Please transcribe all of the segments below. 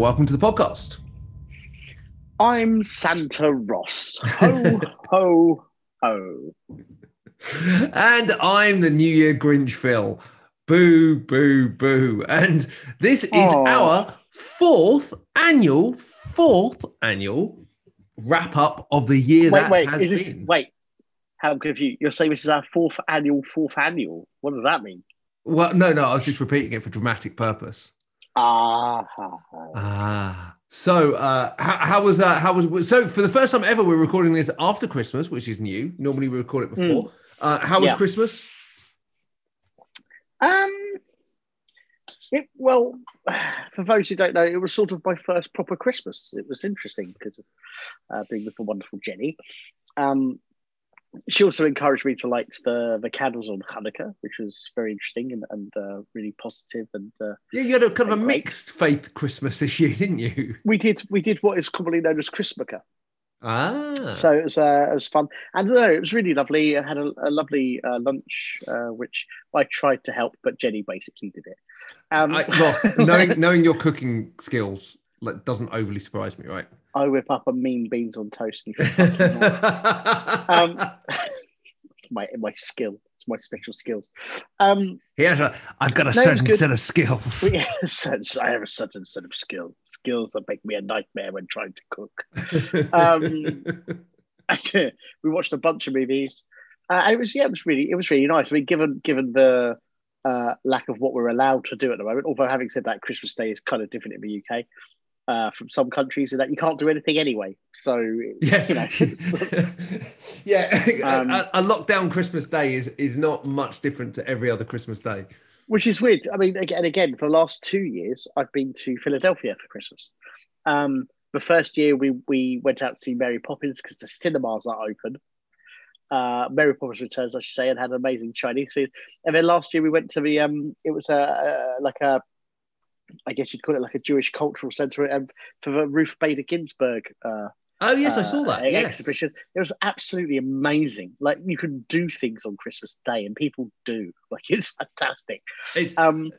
welcome to the podcast. I'm Santa Ross. Ho, ho, ho. And I'm the New Year Grinch Phil. Boo, boo, boo. And this is Aw. our fourth annual, fourth annual wrap up of the year Wait, that wait, has is this, been. wait. How confused. You're saying this is our fourth annual, fourth annual. What does that mean? Well, no, no, I was just repeating it for dramatic purpose. Ah. Ah, so uh, how, how was uh, how was so for the first time ever we're recording this after Christmas, which is new. Normally we record it before. Uh, how was. Yeah. Christmas? Um, it, well, for those who don't know, it was sort of my first proper Christmas. It was interesting because of uh, being with the wonderful Jenny. Um, she also encouraged me to light the the candles on Hanukkah, which was very interesting and, and uh, really positive. And uh, Yeah, you had a kind of a Great. mixed faith Christmas this year, didn't you? we did we did what is commonly known as Christmaka. Ah, So it was uh, it was fun, and no, it was really lovely. I had a, a lovely uh, lunch, uh, which I tried to help, but Jenny basically did it. Um, I, Ross, knowing knowing your cooking skills like doesn't overly surprise me, right? I whip up a mean beans on toast. And you think, "Fucking hell." um, my my skill. It's my special skills. Um, he has a, I've got a No, certain set of skills. I have a certain set of skills. Skills that make me a nightmare when trying to cook. Um, we watched a bunch of movies. Uh, it was yeah, it was really it was really nice. I mean, given given the uh, lack of what we're allowed to do at the moment, although having said that, Christmas Day is kind of different in the UK uh, from some countries that you can't do anything anyway. So yeah, you know, yeah. Um, a, a lockdown Christmas day is is not much different to every other Christmas day. which is weird. I mean, again, again, for the last two years, I've been to Philadelphia for Christmas. Um, the first year we we went out to see Mary Poppins because the cinemas are open. Uh, Mary Poppins Returns, I should say, and had an amazing Chinese food. And then last year we went to the um, it was a, a like a, I guess you'd call it like a Jewish cultural center um, for the Ruth Bader Ginsburg uh, Oh yes, I uh, saw that. Yes. exhibition. It was absolutely amazing. Like you can do things on Christmas Day, and people do. Like it's fantastic. It's Um,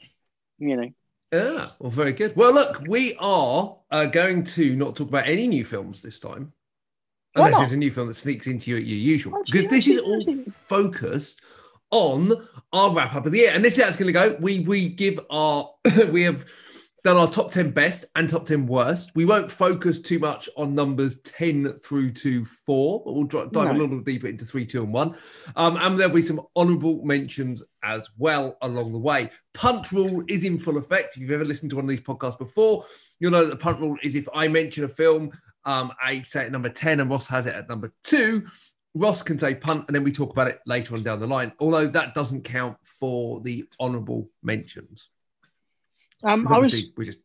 you know, Yeah, well, very good. Well, look, we are uh, going to not talk about any new films this time, Why unless not? there's a new film that sneaks into you at your usual, because this is all focused on our wrap up of the year, and this is how it's going to go. We we give our we have done our top ten best and top ten worst. We won't focus too much on numbers ten through to four, but we'll dive a No. little deeper into three, two, and one. Um, and there'll be some honourable mentions as well along the way. Punt rule is in full effect. If you've ever listened to one of these podcasts before, you'll know that the punt rule is if I mention a film, um, I say at number 10 and Ross has it at number two, Ross can say punt and then we talk about it later on down the line. Although that doesn't count for the honourable mentions. um, I was, we're just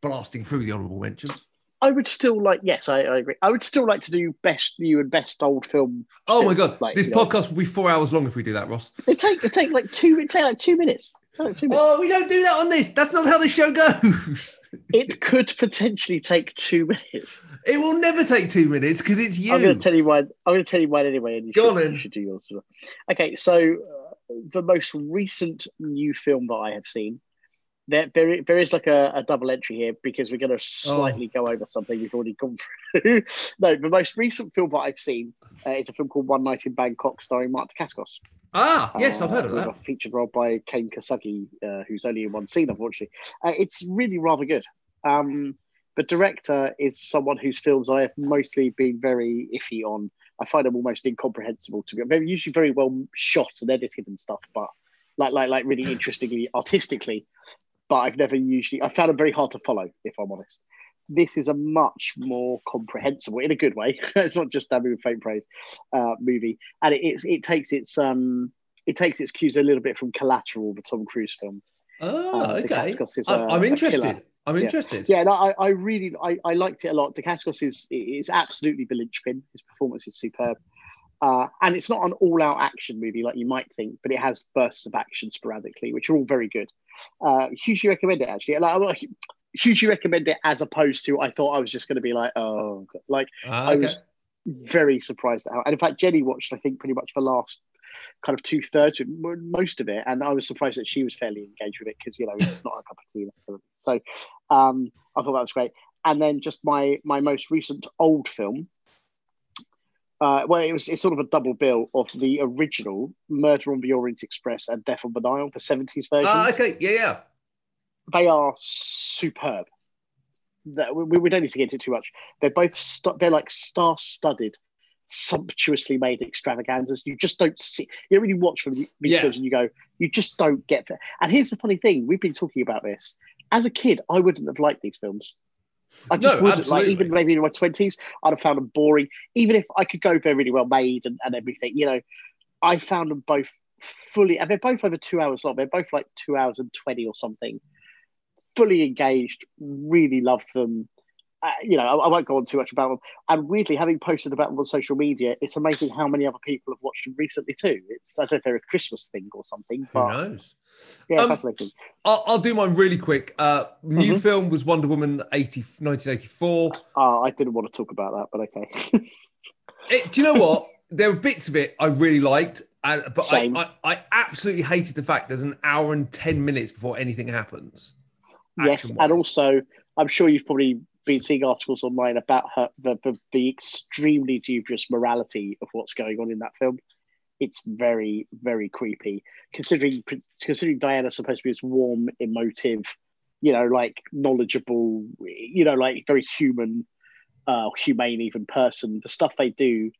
blasting through the honourable mentions. I would still like. Yes, I, I agree. I would still like to do best new and best old film. Oh my God. like, this you know. podcast will be four hours long if we do that, Ross. It take it take like two. It take like two minutes. It take like. Oh, we don't do that on this. That's not how the show goes. It could potentially take two minutes. It will never take two minutes because it's you. I'm going to tell you mine. I'm going to tell you mine anyway, and you, Go should, on you should do yours. Okay, so uh, the most recent new film that I have seen, there there, there is like a, a double entry here because we're going to slightly Oh. go over something we've already gone through. no, the most recent film that I've seen uh, is a film called One Night in Bangkok, starring Mark Dacascos. ah, yes, I've heard of that. A featured role by Kane Kosugi, uh, who's only in one scene, unfortunately. Uh, it's really rather good. Um, the director is someone whose films I have mostly been very iffy on. I find them almost incomprehensible to me. They're usually very well shot and edited and stuff, but like like like really interestingly artistically. But I've never usually I found them very hard to follow, if I'm honest. This is a much more comprehensible, in a good way. it's not just that with faint praise uh, movie, and it, it's, it takes its um it takes its cues a little bit from Collateral, the Tom Cruise film. Oh, Uh, okay. Is a- I'm interested. I'm Yeah. interested. Yeah, no, I, I really I, I liked it a lot. Dacascos is is absolutely the linchpin. His performance is superb. Uh, and it's not an all-out action movie like you might think, but it has bursts of action sporadically, which are all very good. Uh, hugely recommend it actually. Like, I hugely recommend it as opposed to I thought I was just going to be like, oh, God. like Ah, I was very surprised at how. And in fact, Jenny watched I think pretty much the last kind of two thirds, of most of it, and I was surprised that she was fairly engaged with it because you know it's not a cup of tea necessarily. So um, I thought that was great. And then just my my most recent old film. Uh, well, it was it's sort of a double bill of the original Murder on the Orient Express and Death on the Nile, the seventies version. Ah, okay, yeah, yeah. They are superb. That we, we don't need to get into too much. They're both st- they're like star studded sumptuously made extravaganzas. You just don't see. You don't really watch from these Yeah. films and you go, you just don't get that. And here's the funny thing: we've been talking about this. As a kid, I wouldn't have liked these films. I just No, wouldn't. Like even maybe in my twenties, I'd have found them boring. Even if I could go, they're really well made and, and everything. You know, I found them both fully, and they're both over two hours long. They're both like two hours and twenty or something. Fully engaged. Really loved them. Uh, you know, I, I won't go on too much about them. And weirdly, having posted about them on social media, it's amazing how many other people have watched them recently too. It's I don't know if they're a Christmas thing or something, Who knows? yeah, Um, fascinating. I'll, I'll do mine really quick. Uh, new Mhm. film was Wonder Woman 80, 1984. Uh, I didn't want to talk about that, but okay. It, do you know what? there were bits of it I really liked, and, but I, I, I absolutely hated the fact there's an hour and 10 minutes before anything happens. yes, and also I'm sure you've probably been seeing articles online about her the, the the extremely dubious morality of what's going on in that film. It's very very creepy, considering considering Diana's supposed to be this warm, emotive, you know, like knowledgeable, you know, like very human, uh, humane even person. The stuff they do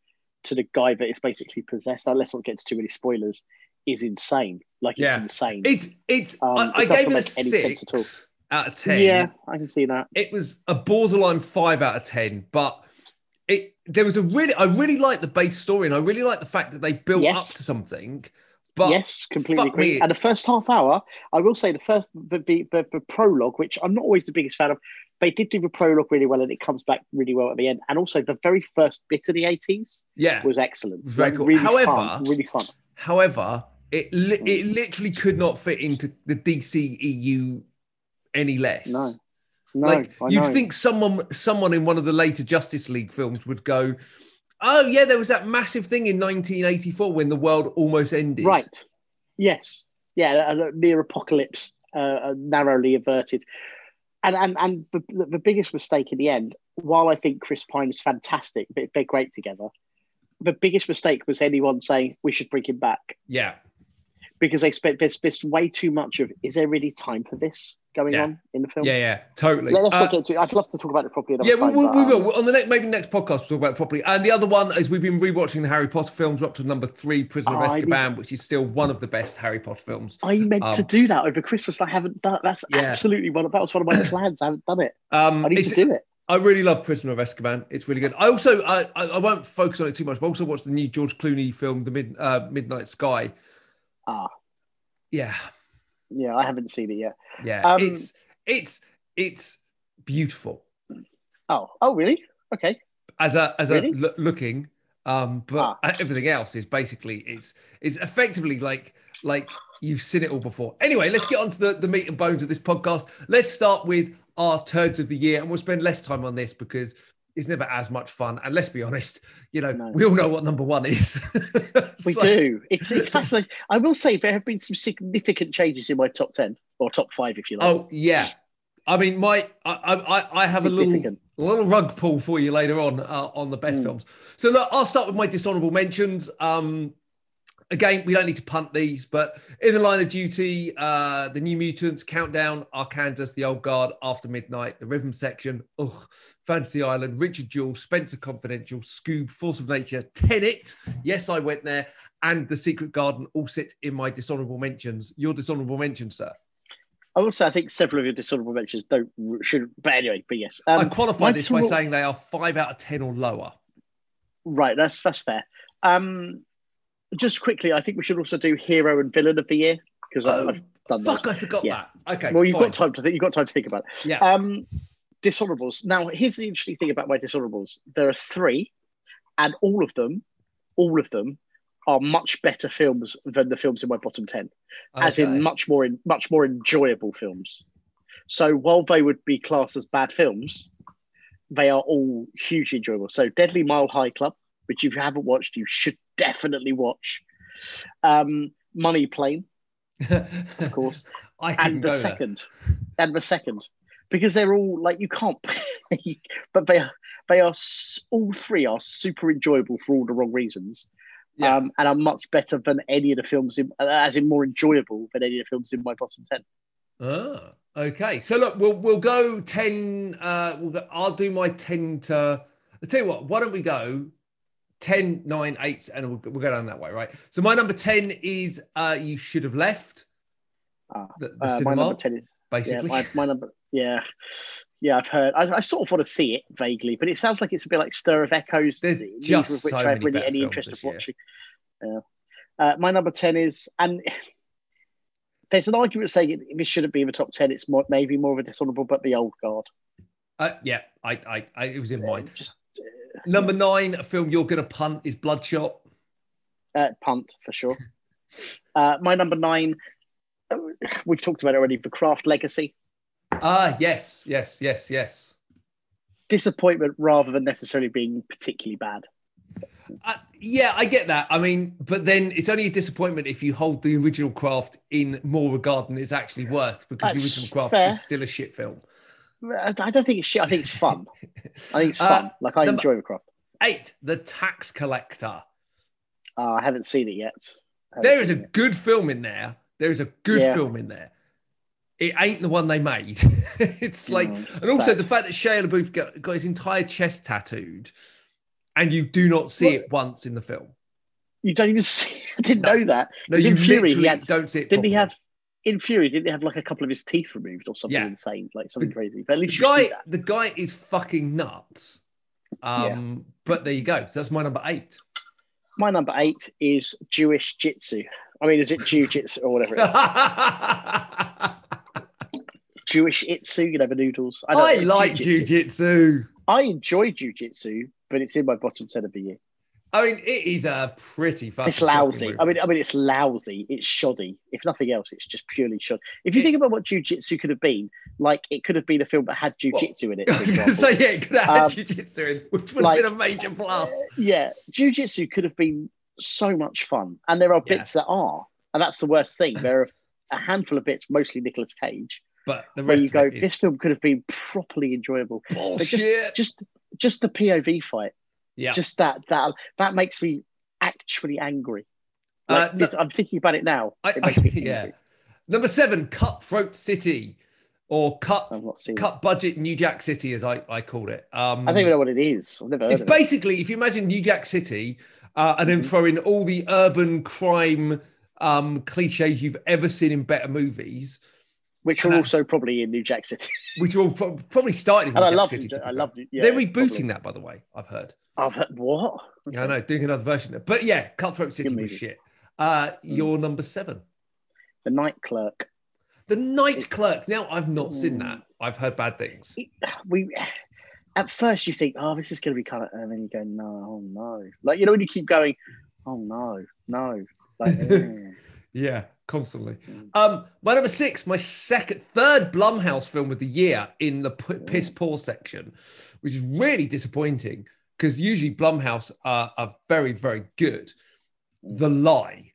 to the guy that is basically possessed. uh, Let's not get into too many spoilers. Is insane. Like it's Yeah. insane. It's, it's, Um, I, it I doesn't gave it a make any sense at all. six out of 10. yeah, I can see that. it was a borderline five out of ten, but it there was a really I really like the base story and I really like the fact that they built Yes. up to something. But yes, completely agree. And the first half hour, I will say the first the, the, the, the prologue, which I'm not always the biggest fan of, they did do the prologue really well, and it comes back really well at the end. And also the very first bit of the 80s yeah, was excellent. was very cool. Really However- fun, really fun. however, it li- it mm. literally could not fit into the DCEU any less. No, no, like I you'd know. think someone someone in one of the later Justice League films would go, "Oh yeah, there was that massive thing in 1984 when the world almost ended." right. Yes, yeah, a, a near apocalypse, uh, uh, narrowly averted. And and and the, the biggest mistake in the end, while I think Chris Pine is fantastic, they- they're great together. The biggest mistake was anyone saying we should bring him back. Yeah. Because they spent there's, there's way too much of is there really time for this going Yeah. on in the film? Yeah, yeah, totally. Let, us Uh, not get to it. I'd love to talk about it properly. Yeah, we, time, we, but, we um, will. On the next, maybe next podcast, we'll talk about it properly. And the other one is we've been rewatching the Harry Potter films. We're up to number three, Prisoner of Oh, Azkaban, which is still one of the best Harry Potter films. I meant to um, do that over Christmas. I haven't done. That's Yeah. absolutely one. Of, that was one of my plans. I haven't done it. Um, I need to do it. I really love Prisoner of Azkaban. It's really good. I also, I, I, I won't focus on it too much, but I also watched the new George Clooney film, The Mid, uh, Midnight Sky. Ah, Yeah, yeah, I haven't seen it yet. yeah. Um, it's, it's, it's beautiful Oh, oh, really? Okay. as a, as Really? a looking. Um, but Ah. everything else is basically it's it's effectively like like you've seen it all before. Anyway, let's get on to the, the meat and bones of this podcast. Let's start with our turds of the year, and we'll spend less time on this because it's never as much fun. And let's be honest, you know, No. we all know what number one is. We So- do. It's it's fascinating. I will say there have been some significant changes in my top ten or top five, if you like. Oh yeah, I mean, my I I, I have a little a little rug pull for you later on uh, on the best Mm. films. So look, I'll start with my dishonorable mentions. Um, again, we don't need to punt these, but in the line of duty, uh, the New Mutants, Countdown, Arkansas, The Old Guard, After Midnight, The Rhythm Section, ugh, Fantasy Island, Richard Jewell, Spencer Confidential, Scoob, Force of Nature, Tenet. Yes, I went there, and The Secret Garden all sit in my dishonorable mentions. Your dishonorable mentions, sir. I say I think several of your dishonorable mentions don't should. But anyway, but yes. I Um, qualify this by saying they are five out of ten or lower. Right, that's that's fair. Um, just quickly, I think we should also do hero and villain of the year because Oh, I've done fuck! those. I forgot Yeah. that. Okay, well, you've fine. got time to think. You've got time to think about it. Yeah. Um, dishonorables. Now, here's the interesting thing about my dishonorables. There are three, and all of them, all of them, are much better films than the films in my bottom ten. As in, much more in much more enjoyable films. So while they would be classed as bad films, they are all hugely enjoyable. So Deadly Mile High Club, which if you haven't watched, you should definitely watch. Um, Money Plane, of course, I can and the go there. second, and the second, because they're all like you can't, but they are they are all three are super enjoyable for all the wrong reasons. Yeah. Um, and are much better than any of the films, in, as in more enjoyable than any of the films in my bottom ten. Ah, okay. So look, we'll we'll go ten. Uh, we'll go, I'll do my ten to. I'll tell you what. Why don't we go 10, 9, 8, and we'll, we'll go down that way, right? So my number ten is uh, you should have left Ah, the, the Uh, my cinema, number ten is yeah, basically. my, my number yeah, yeah. I've heard. I, I sort of want to see it vaguely, but it sounds like it's a bit like Stir of Echoes. There's neither just of which so I have really any interest of watching. Yeah. Uh, my number ten is, and there's an argument saying it, this shouldn't be in the top ten. It's more, maybe more of a dishonourable, but the old guard. uh, yeah, I, I, I, it was in mine. Just Number nine, a film you're going to punt is Bloodshot. uh, punt for sure. uh, my number nine, we've talked about it already. The Craft Legacy. Ah, yes, yes, yes, yes. Disappointment rather than necessarily being particularly bad. Uh, yeah, I get that. I mean, but then it's only a disappointment if you hold the original craft in more regard than it's actually worth, because the original craft fair. is still a shit film. I don't think it's shit. I think it's fun. I think it's Uh, fun. like I enjoy the crop. Eight, The Tax Collector. Uh, I haven't seen it yet. There is a it. good film in there. There is a good Yeah. film in there. It ain't the one they made. it's like, Mm, it's and also sad. the fact that Shia LaBeouf got, got his entire chest tattooed, and you do not see What? it once in the film. you don't even see. I didn't No. know that. No, you in Fury, he had- don't see it. Didn't he have in Fury? Didn't he have like a couple of his teeth removed or something Yeah. insane, like something The- crazy? But at the least see guy? The guy is fucking nuts. Um, but there you go. So that's my number eight. My number eight is Jewish Jitsu. I mean, is it Jew Jitsu or whatever? It is? Jewish Itsu, you know, the noodles. I, don't know, like jiu-jitsu. jujitsu. I enjoy jujitsu, but it's in my bottom ten of the year. I mean, it is a pretty fucking. It's lousy. I mean, I mean, it's lousy. It's shoddy. If nothing else, it's just purely shoddy. If you It- think about what jujitsu could have been, like it could have been a film that had jujitsu in it. I For was going to example. say, yeah, it could have had Um, jiu-jitsu in, which would like- have been a major plus. yeah, jujitsu could have been so much fun, and there are Yeah. bits that are, and that's the worst thing. There are a handful of bits, mostly Nicolas Cage, But the where you go, this film could have been properly enjoyable. Bullshit. just, just, just the POV fight, yeah. just that, that, that makes me actually angry. Uh, no- I'm thinking about it now. I- It me yeah. angry. Number seven, Cutthroat City, or Cut I've not seen. it. Cut Budget New Jack City, as I, I called it. Um, I don't even know what it is. I've never heard it's of it. basically if you imagine New Jack City, uh, and then Mhm. throw in all the urban crime um, cliches you've ever seen in better movies, Which are I- also probably in New Jack City. which will pro- probably started in and New I Jack love City. New to Jack. I love. Yeah, They're rebooting probably. that, by the way. I've heard. I've heard, what? Yeah, I know, doing another version. But yeah, Cutthroat City was. Shit. Uh, Your number seven. The Night Clerk. The Night It's- Clerk. Now, I've not seen Mm. that. I've heard bad things. It- we at first you think, oh, this is going to be kind of, and then you go, no, oh no, like you know when you keep going, oh no, no, like eh. Yeah, constantly. Mm. Um, my number six, my second, third Blumhouse film of the year in the p- piss poor section, which is really disappointing because usually Blumhouse are, are very, very good. The Lie.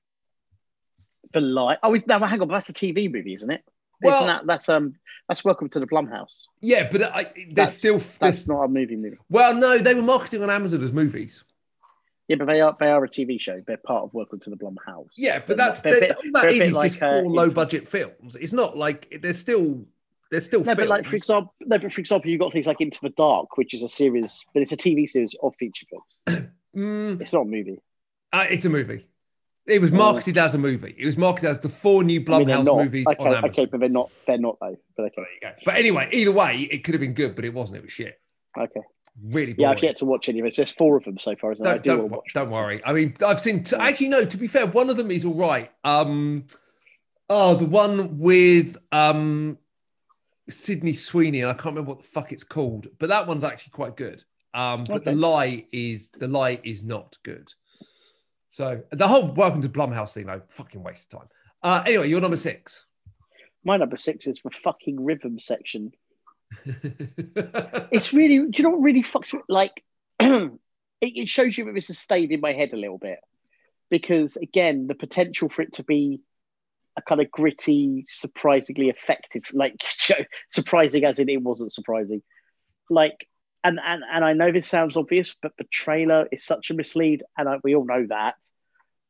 the Lie. Oh, is, hang on, but that's a TV movie, isn't it? Well- Isn't that that's um that's Welcome to the Blumhouse. Yeah, but I, there's That's- still That's not a movie movie. well, no, they were marketing on Amazon as movies. Yeah, but they are they are a TV show. They're part of Welcome to the Blumhouse. Yeah, but They're that's they're a that, bit- all they're that is bit is like, just uh, four low budget films. It's not like they're still there's still No, films. but like for example, no, but for example, you've got things like Into the Dark, which is a series, but it's a TV series of feature films. Mm, It's not a movie. uh, it's a movie. It was Oh. marketed as a movie. It was marketed as the four new I mean, they're Blumhouse movies okay, on Amazon. okay, but they're not. They're not though. But okay, There you go. But anyway, either way, it could have been good, but it wasn't. It was shit. okay. Really boring. Yeah. I've yet to watch any of it. There's four of them so far, isn't? I do don't, watch. don't worry. I mean, I've seen. T- actually, no. To be fair, one of them is all right. Um, oh, the one with um, Sydney Sweeney, and I can't remember what the fuck it's called, but that one's actually quite good. Um, but the Okay. lie is the lie is not good. So the whole welcome to Blumhouse thing, though, fucking waste of time. Uh, anyway, you're number six. My number six is the fucking rhythm section. It's really. Do you know what really fucks with like? it, it shows you that this has stayed in my head a little bit. because again, the potential for it to be a kind of gritty, surprisingly effective, like surprising as in it wasn't surprising, like. And, and and I know this sounds obvious, but the trailer is such a mislead, and I, we all know that.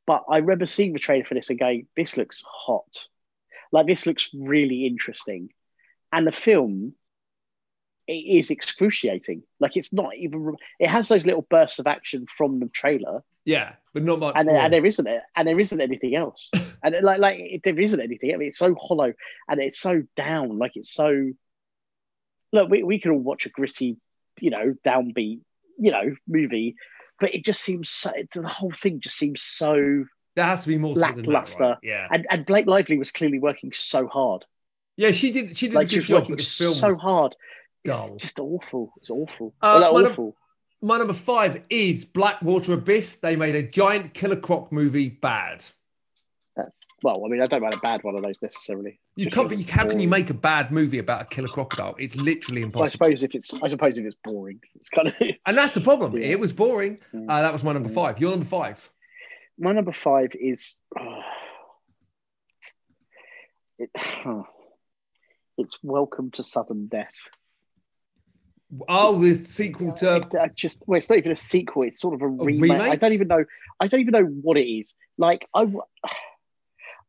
But I remember seeing the trailer for this and going, "This looks hot, like this looks really interesting," and the film it is excruciating. Like it's not even. It has those little bursts of action from the trailer, Yeah, but not much. and, there, and there isn't it, and there isn't anything else, and like like it, there isn't anything. I mean, it's so hollow and it's so down. Like it's so. Look, we we can all watch a gritty, you know, downbeat, you know, movie, but it just seems so. The whole thing just seems so. there has to be more that, lackluster. right? Yeah, And and Blake Lively was clearly working so hard. yeah. She did. She did Like a good job, but the film. so was- hard. dull. It's just awful. It's awful. Uh, Well, awful. My number five is Blackwater Abyss. They made a giant killer croc movie bad. That's well. I mean, I don't mind a bad one of those necessarily. You can't. But you, how can you make a bad movie about a killer crocodile? It's literally impossible. I suppose if it's, I suppose if it's boring, it's kind of. And that's the problem. Yeah. It was boring. Mm. Uh, that was my number five. Your number five. My number five is. oh, it, it's Welcome to Sudden Death. Oh, the sequel to uh, just well, it's not even a sequel. It's sort of a, remake. remake? I don't even know. I don't even know what it is. Like I,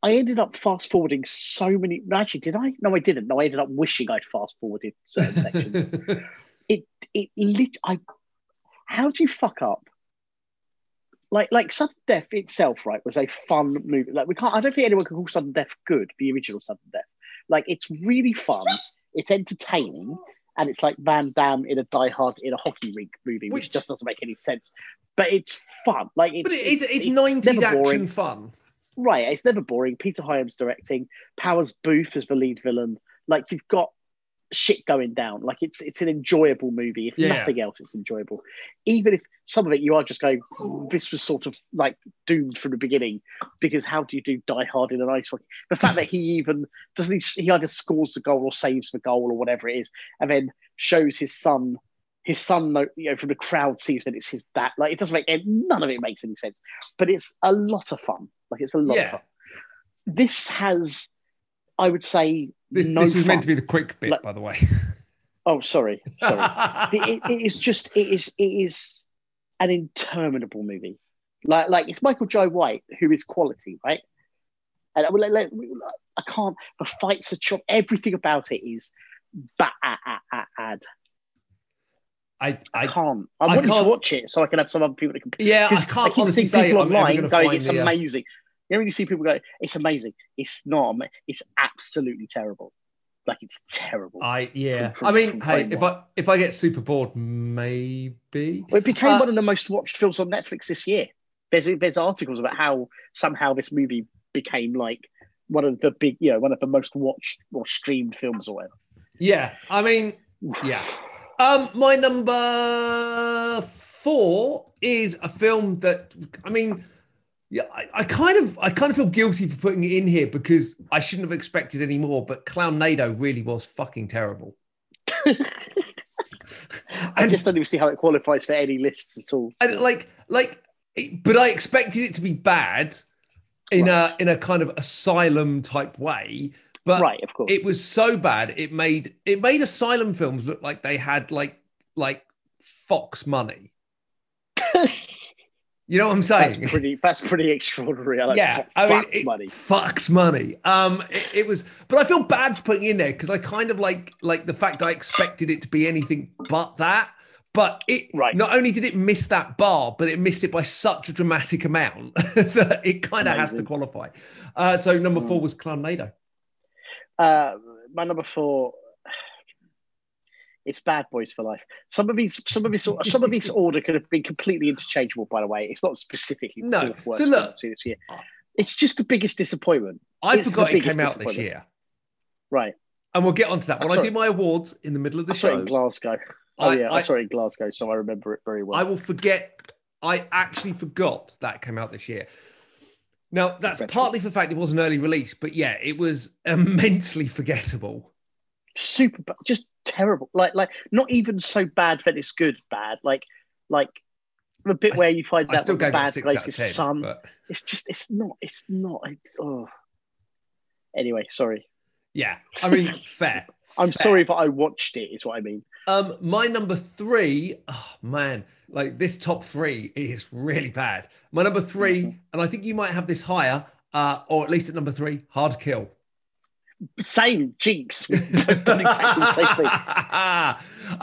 I ended up fast forwarding so many. Actually, did I? No, I didn't. No, I ended up wishing I'd fast forwarded certain sections. it it lit I how do you fuck up? Like like Sudden Death itself, right, was a fun movie. Like we can't I don't think anyone can call Sudden Death good, the original Sudden Death. Like it's really fun, it's entertaining, and it's like Van Damme in a Die Hard in a hockey rink movie, which, Which- just doesn't make any sense. But it's fun. Like it's it's, it's, never 90s action boring. fun. Right, it's never boring. Peter Hyams directing, Powers Boothe as the lead villain. Like you've got shit going down. Like it's it's an enjoyable movie. If Yeah. nothing else, it's enjoyable. Even if some of it you are just going, this was sort of like doomed from the beginning, because how do you do Die Hard in an ice hockey? The fact that he even doesn't he, he either scores the goal or saves the goal or whatever it is, and then shows his son. His son, you know, from the crowd sees that it's his dad. Like it doesn't make none of it makes any sense, but it's a lot of fun. Like it's a lot of fun. This has, I would say, This, no this was meant to be the quick bit, Like- by the way. Oh, sorry, sorry. it, it- is just it is it is an interminable movie. Like like it's Michael Jai White who is quality, right? And I, will- let- I can't. The fights are chop. Everything about it is bad. I, I I, can't. I, I want can't- to watch it so I can have some other people to compare. yeah, I can't I keep seeing people online going, "It's the, uh, amazing." You know, when you see people go, "It's amazing," it's not. ama- It's absolutely terrible. Like it's terrible. I yeah. from- I mean, hey, if. I if I get super bored, maybe. Well, it became Uh, one of the most watched films on Netflix this year. There's there's articles about how somehow this movie became like one of the big, you know, one of the most watched or streamed films or whatever. Yeah, I mean, yeah. Um, my number four is a film that I mean, yeah, I, I kind of I kind of feel guilty for putting it in here because I shouldn't have expected any more, but Clownado really was fucking terrible. I just don't even see how it qualifies for any lists at all. and like like but i expected it to be bad in a in a kind of asylum type way but right, of course. it was so bad it made it made asylum films look like they had like like fox money you know what i'm saying? that's pretty. That's pretty extraordinary. I like yeah, fuck- I mean, fucks it, money. fucks money. Um, it, it was, but I feel bad for putting it in there because I kind of like like the fact I expected it to be anything but that. But it Right. not only did it miss that bar, but it missed it by such a dramatic amount that it kind of has to qualify. Uh, so number Mm. four was Clownado. Uh, my number four. It's Bad Boys for Life. Some of these, some of this, some of this order could have been completely interchangeable. By the way, it's not specifically No. So look- film I've seen this year. It's just the biggest disappointment. I It's forgot it came out this year, Right. and we'll get onto that I when I do my awards in the middle of the I show. in Glasgow. Oh I- yeah, I, I- saw it in Glasgow, so I remember it very well. I will forget. I actually forgot that came out this year. Now that's partly for the fact it was an early release, but yeah, it was immensely forgettable. Super, just terrible. Like, like not even so bad that it's good. Bad. Like, like the bit where you find I that bad out ten. son. But It's just, it's not, it's not. It's, oh. Anyway, sorry. yeah, I mean, fair. I'm fair. sorry, but I watched it. Is what I mean. Um, my number three, oh man, like this top three is really bad. My number 3 Mhm. and I think you might have this higher, uh, or at least at number three, Hard Kill. Same jinx. We've done exactly the same thing. I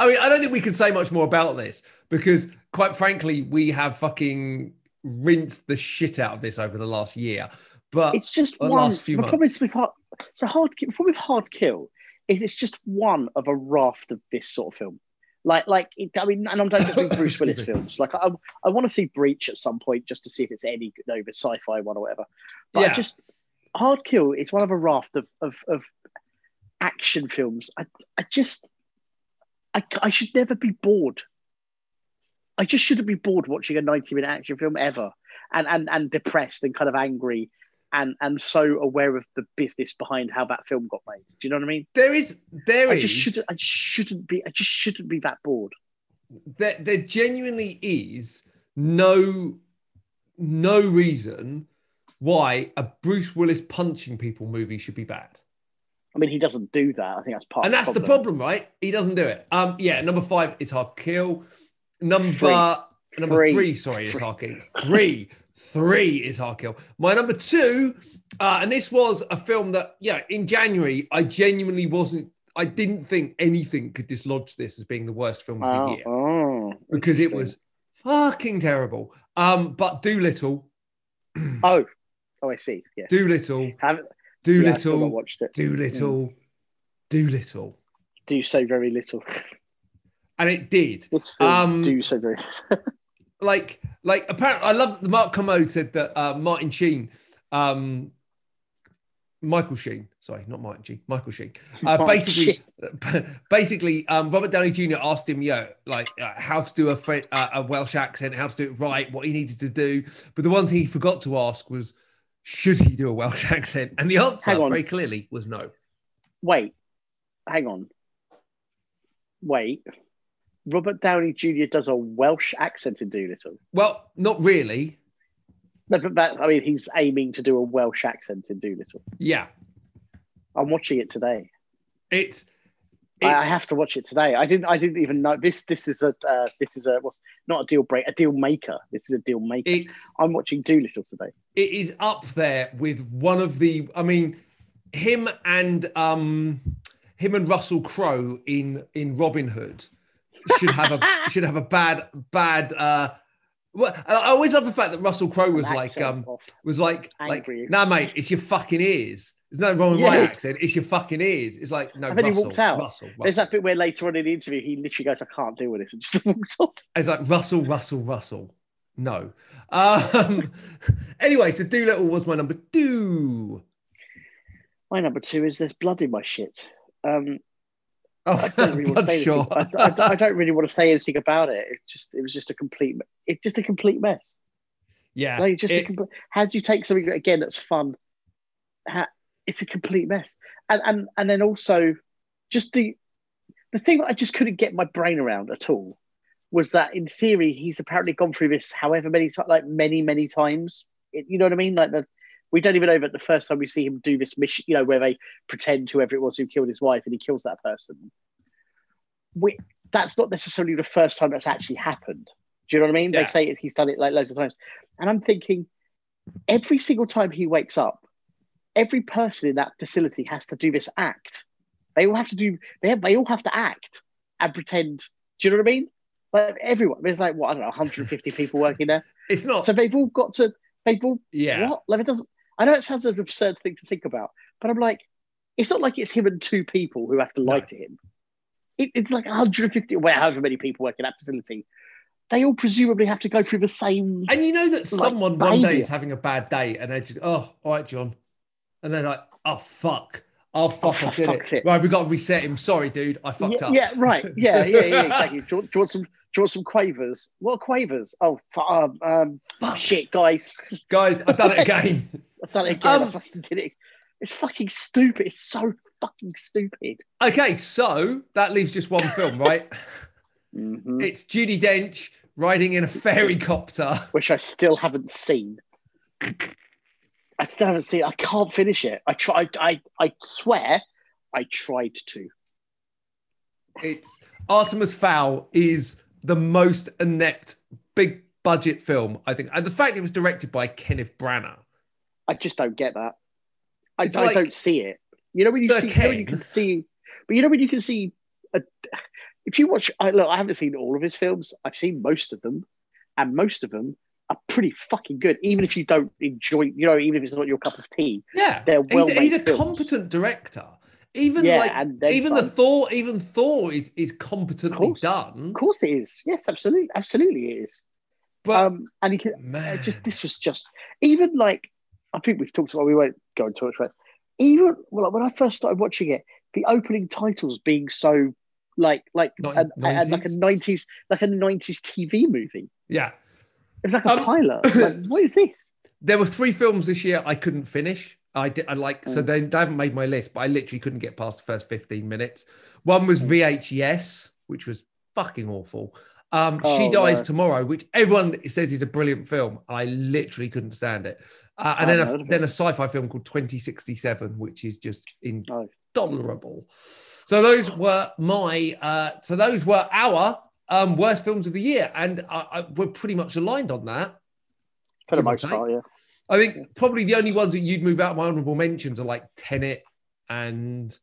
mean, I don't think we can say much more about this because, quite frankly, we have fucking rinsed the shit out of this over the last year. But It's just the one. last few the problem months. is with hard, so hard. The problem with hard kill is it's just one of a raft of this sort of film. Like, like it, I mean, and I'm don't just Bruce Willis films. Like, I, I want to see Breach at some point just to see if it's any good over sci-fi one or whatever. But Yeah. I just hard kill is one of a raft of of, of action films. I, I just, I, I should never be bored. I just shouldn't be bored watching a 90 minute action film ever and, and, and depressed and kind of angry and, and so aware of the business behind how that film got made. Do you know what I mean? there is, there I is, just shouldn't, I shouldn't be, I just shouldn't be that bored. there, there genuinely is no, no reason why a Bruce Willis punching people movie should be bad. I mean, he doesn't do that. I think that's part and that's the problem, right? He doesn't do it. Um, yeah, number five is hard kill. Number Three. number Three. three, sorry, is Three. hard kill. Three, three is hard kill. My number two, uh, and this was a film that, yeah, in January, I genuinely wasn't. I didn't think anything could dislodge this as being the worst film of the Oh, year oh, because it was fucking terrible. Um, but Dolittle, Oh, oh, I see. Yeah. Dolittle, Have, yeah, I Dolittle, watched it. Dolittle, Dolittle, Do so very little. and it did. This film Um, do so very little. like like apparently I love that Mark Kermode said that uh, Martin Sheen, um, Michael Sheen, sorry, not Martin Sheen, Michael Sheen, uh, Martin basically, basically, um, Robert Downey Jr. asked him, yeah, like uh, how to do a, uh, a Welsh accent, how to do it right, what he needed to do, but the one thing he forgot to ask was, should he do a Welsh accent? And the answer, very clearly, was no. Wait, hang on. Wait. Robert Downey Jr. does a Welsh accent in Dolittle. Well, not really. No, but that, I mean, he's aiming to do a Welsh accent in Dolittle. Yeah, I'm watching it today. it's. I, it- I have to watch it today. I didn't. I didn't even know this. This is a. Uh, this is a. What's not a deal break. A deal maker. This is a deal maker. I'm watching Dolittle today. it is up there with one of the i mean him and um him and russell crowe in in robin hood should have a should have a bad bad uh well, I always love the fact that Russell Crowe was like, um, off. was like, Angry. like, nah, mate, it's your fucking ears. There's nothing wrong with my accent. It's your fucking ears. It's like, no, And then he Russell, walked out. Russell, Russell. There's that bit where later on in the interview he literally goes, "I can't deal with this," and just walks off. It's like Russell, Russell, Russell. No. Um, anyway, so Dolittle was my number two. My number two is there's blood in my shit. Um, Oh, I don't really want to say sure. anything. I, I- I don't really want to say anything about it. It just it was just a complete it's just a complete mess. yeah. Like just a it- complete, how do you take something again that's fun? How, it's a complete mess, and and and then also just the the thing that I just couldn't get my brain around at all was that in theory he's apparently gone through this however many times, like many many times. It, you know what I mean? Like the we don't even know that the first time we see him do this mission, you know, where they pretend whoever it was who killed his wife and he kills that person. We that's not necessarily the first time that's actually happened. Do you know what I mean? Yeah. They say he's done it like loads of times, and I'm thinking every single time he wakes up, every person in that facility has to do this act. They all have to do. They have, they all have to act and pretend. Do you know what I mean? Like everyone, there's like what I don't know, 150 people working there, it's not. so they've all got to. They've all yeah. what? Like it doesn't. I know it sounds an absurd thing to think about, but I'm like, it's not like it's him and two people who have to lie No. to him. It, it's like 150, well, however many people work in that facility. They all presumably have to go through the same. And you know that Like someone one day is having a bad day and they just, oh, all right, John. And they're like, oh, fuck. Oh, fuck, I I did fucked it. it. Right, we got to reset him. Sorry, dude. I fucked yeah, up. yeah, right. Yeah, yeah, yeah, exactly. Do, you do you want some? Do you want some quavers? What are quavers? Oh, um, um, Fuck. shit, guys! Guys, I've done it again. I've done it again. I Um, fucking did it. It's fucking stupid. It's so fucking stupid. okay, so that leaves just one film, right? Mhm. It's Judi Dench, riding in a fairy copter. which I still haven't seen. I still haven't seen. I can't finish it. I try. I I swear, I tried to. It's Artemis Fowl is the most inept big budget film, I think. And the fact it was directed by Kenneth Branagh. I just don't get that. I, like- don't see it. You know when you see, you, know when you can see, but you know when you can see. A, if you watch, I look, I haven't seen all of his films. I've seen most of them, and most of them are pretty fucking good. Even if you don't enjoy, you know, even if it's not your cup of tea. Yeah. They're he's, he's a films. competent director. Even Yeah, like even the some. Thor, even Thor is is competently course. done. Of course, it is. Yes, absolutely, absolutely, it is. But um, and he can man, just this was just even like I think we've talked about we won't go into it right. Even well, when I first started watching it, the opening titles being so like like Nin- an, and like a nineties like a nineties TV movie. yeah, It was like a Um, pilot. Like, what is this? there were three films this year I couldn't finish. I did. I like so Mm. they, they haven't made my list, but I literally couldn't get past the first fifteen minutes. One Mm. was VHS, which was fucking awful. Um, she Oh, dies no. tomorrow, which everyone says is a brilliant film. I literally couldn't stand it. Uh, and I then a, then a sci-fi film called 2067, which is just Oh. intolerable. So those were my. Uh, so those were our um, worst films of the year, and I, I, we're pretty much aligned on that. For the most part, yeah. I think probably the only ones that you'd move out of my honourable mentions are like Tenet and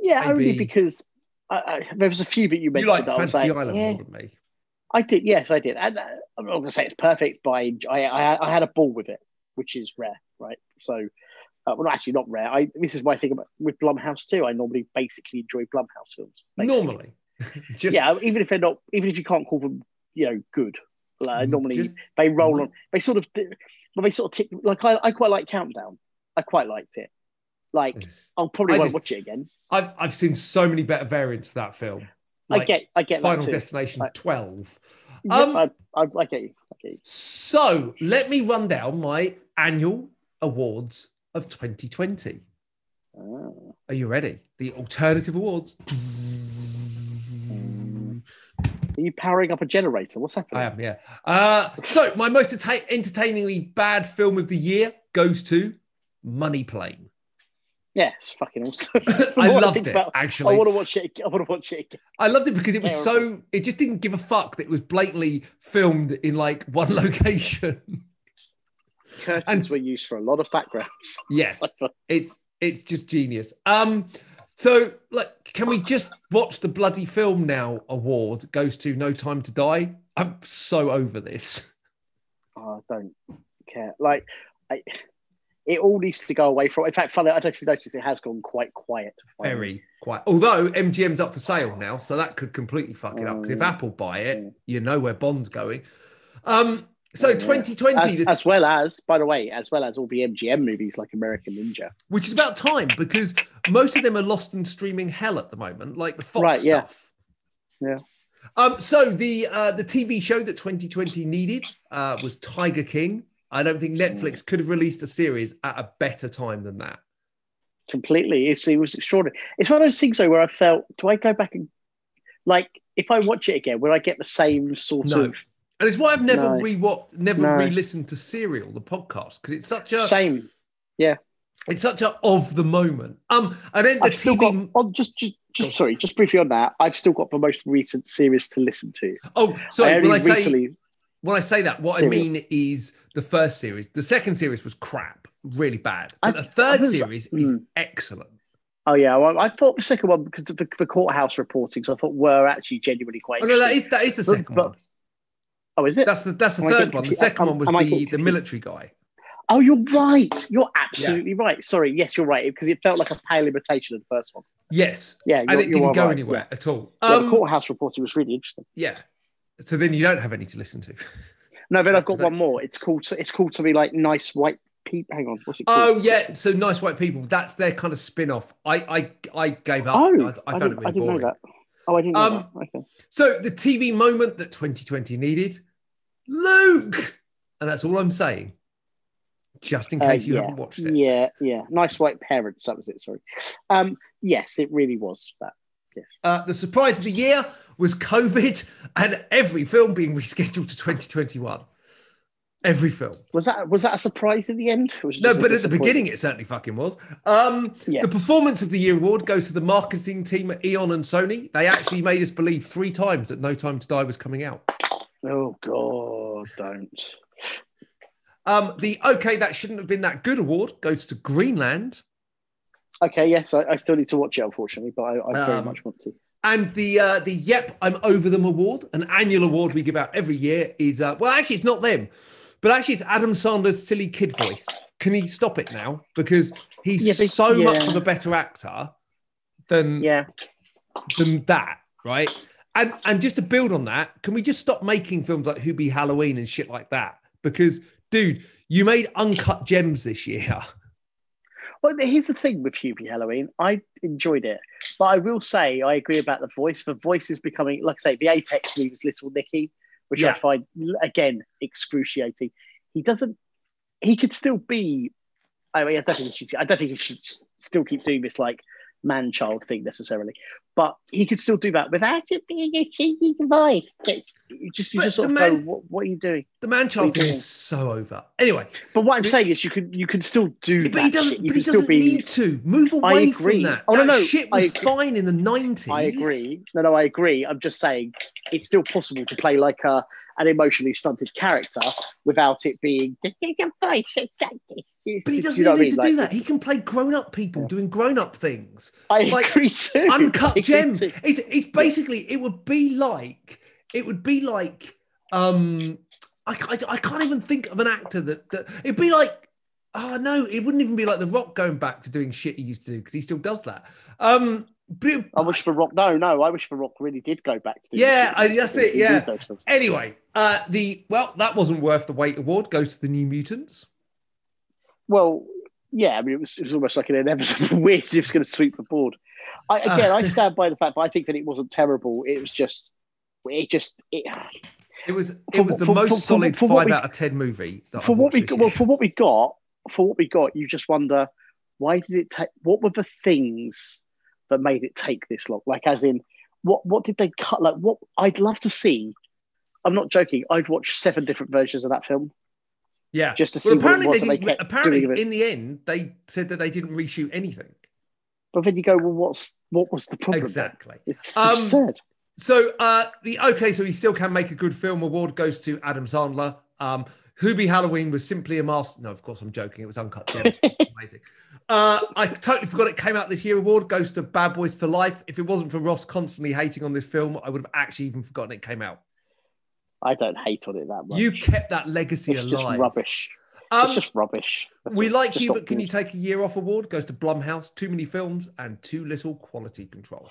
Yeah, only because I, I, there was a few that you you mentioned. like that I was Fantasy like, Island eh. more than me. I did, yes, I did. And uh, I'm not going to say it's perfect, but I, I, I, I had a ball with it, which is rare, right? So, uh, well, actually, not rare. I this is my thing about with Blumhouse too. I normally basically enjoy Blumhouse films. basically. Normally, just yeah, even if they're not, even if you can't call them, you know, good. Like, Mm, normally, just- they roll mm. on. They sort of, well, they sort of tick. Like I, I quite like Countdown. I quite liked it. Like I'll probably I won't just- watch it again. I've I've seen so many better variants of that film. I get, I get Final. Destination I- 12. Yeah, Um, I, I, I get you. I. So let me run down my annual awards of 2020. Ah. Are you ready? The alternative awards. Are you powering up a generator? What's happening? I am, yeah. Uh, so my most enta- entertainingly bad film of the year goes to Money Plane. Yeah, it's fucking awesome. I What loved it about- actually. I want to watch it. I want to watch it. Again. I loved it because it was Terrible. so. It just didn't give a fuck that it was blatantly filmed in like one location. Curtains And- were used for a lot of backgrounds. yes, it's it's just genius. Um, so like, can we just watch the bloody film now? Award goes to No Time to Die. I'm so over this. Oh, I don't care. Like, I, it all needs to go away from. In fact, funny, I don't know if you noticed, it has gone quite quiet. finally. Very quiet. Although MGM's up for sale now, so that could completely fuck it up. Because if Mm. Apple buy it, Mm. you know where Bond's going. Um, so Yeah. 2020, As, the- as well as, by the way, as well as all the MGM movies like American Ninja. which is about time because most of them are lost in streaming hell at the moment, like the Fox Right, yeah. stuff. Yeah. Um, so the uh, the TV show that 2020 needed uh, was Tiger King. I don't think Netflix could have released a series at a better time than that. Completely, it's, it was extraordinary. It's one of those things though where I felt, do I go back and like if I watch it again, will I get the same sort No. of And it's why I've never No. re-what, never No. re-listened to Serial, the podcast, because it's such a same? Yeah. It's such a of the moment. Um, and then the I've still TV. got. Oh, just, just, just sorry, just briefly on that. I've still got the most recent series to listen to. oh, sorry. only When I say recently. when I say that, what I mean is the first series. The second series was crap, really bad. But I- the third was- series is Hmm. excellent. Oh yeah, well, I thought the second one because of the, the courthouse so I thought were actually genuinely quite. Oh no, that is that is the second but- one. Oh, is it? That's the that's the Am third one. The second Am- one was the getting the military guy. Oh, you're right. You're absolutely right. Sorry. Yes, you're right because it felt like a pale imitation of the first one. Yes, Yeah, and it didn't go right. anywhere at all. Yeah, yeah the Um, courthouse reporting was really interesting. yeah. So then you don't have any to listen to. No, then I've got one more. It's called. It's called something like nice white people. Hang on, what's it called? Oh yeah, so nice white people. That's their kind of spin-off. I I I gave up. Oh, I, I I, found it really boring. Oh, I didn't know Um. Okay. So the TV moment that 2020 needed, Luke, and that's all I'm saying. Just in Uh, case you yeah, haven't watched it. Yeah, yeah. Nice white parents. That was it. Sorry. Um, yes, it really was that. Yes. Uh, the surprise of the year was COVID and every film being rescheduled to 2021. Every film. Was that was that a surprise at the end? was No, but at the beginning, it certainly fucking was. Um, Yes. The Performance of the Year award goes to the marketing team at Eon and Sony. They actually made us believe three times that No Time to Die was coming out. Oh God, don't. Um, the Okay, That Shouldn't Have Been That Good award goes to Greenland. Okay, yes, I, I still need to watch it, unfortunately, but I, I very Um, much want to. And the uh, the Yep, I'm Over Them award, an annual award we give out every year, is uh, well, actually, it's not them, but actually, it's Adam Sandler's silly kid voice. Can he stop it now? Because he's Yeah, but- so much of a better actor than Yeah, than that, right? And and just to build on that, can we just stop making films like Hubie Halloween and shit like that? Because, dude, you made Uncut Gems this year. Well, here's the thing with Hubie Halloween. I enjoyed it, but I will say I agree about the voice. The voice is becoming, like I say, the apex leaves Little Nicky, which I find again excruciating. He doesn't. He could still be. I mean, I don't think he should. I don't think he should still keep doing this like man-child thing necessarily, but he could still do that without it being a cheeky voice. You just, you But just sort of man- go, what, what are you doing? The man child thing is so over. Anyway, But what I'm saying is, you could you can still do but that he doesn't. But can he still doesn't be. need to move I away agree. from that. Oh, no, that no, shit I was agree. fine in the nineties. I agree. No, no, I agree. I'm just saying it's still possible to play like a an emotionally stunted character without it being. But he doesn't you know what I need mean? to Like, do that. He can play grown-up people doing grown-up things. I like, agree too. Uncut gem. too. It's it's basically it would be like it would be like um I, I, I can't even think of an actor that, that it'd be like oh no it wouldn't even be like the Rock going back to doing shit he used to do because he still does that. Um, but, I wish for Rock. No, no. I wish for Rock really did go back to. Yeah, I- that's it, yeah. anyway, uh, the well that wasn't worth the wait award goes to the New Mutants. Well, yeah. I mean, it was, it was almost like an inevitable weird. He was going to sweep the board. I, again, Uh. I stand by the fact, but I think that it wasn't terrible. It was just, it just, it, It was it For- was the for- most for- solid five we- out of ten movie. That for I've what we well for what we got for what we got you just wonder why did it take what were the things that made it take this long like as in what what did they cut like what i'd love to see i'm not joking i'd watch seven different versions of that film yeah, just to see well, what it apparently was they didn't, kept apparently in the end they said that they didn't reshoot anything. but then you go well what's what was the problem? Exactly. it's Um, absurd So uh the okay, so he still can make a good film award goes to Adam Sandler. Um Hubie Halloween was simply a master. No, of course I'm joking. It was uncut gems. Amazing. Uh I totally forgot it came out this year. Award goes to Bad Boys for Life. If it wasn't for Ross constantly hating on this film, I would have actually even forgotten it came out. i don't hate on it that much You kept that legacy it's just alive. rubbish Um, it's just rubbish That's we like Just you, but can you take a year off award? Goes to Blumhouse. Too many films and too little quality control.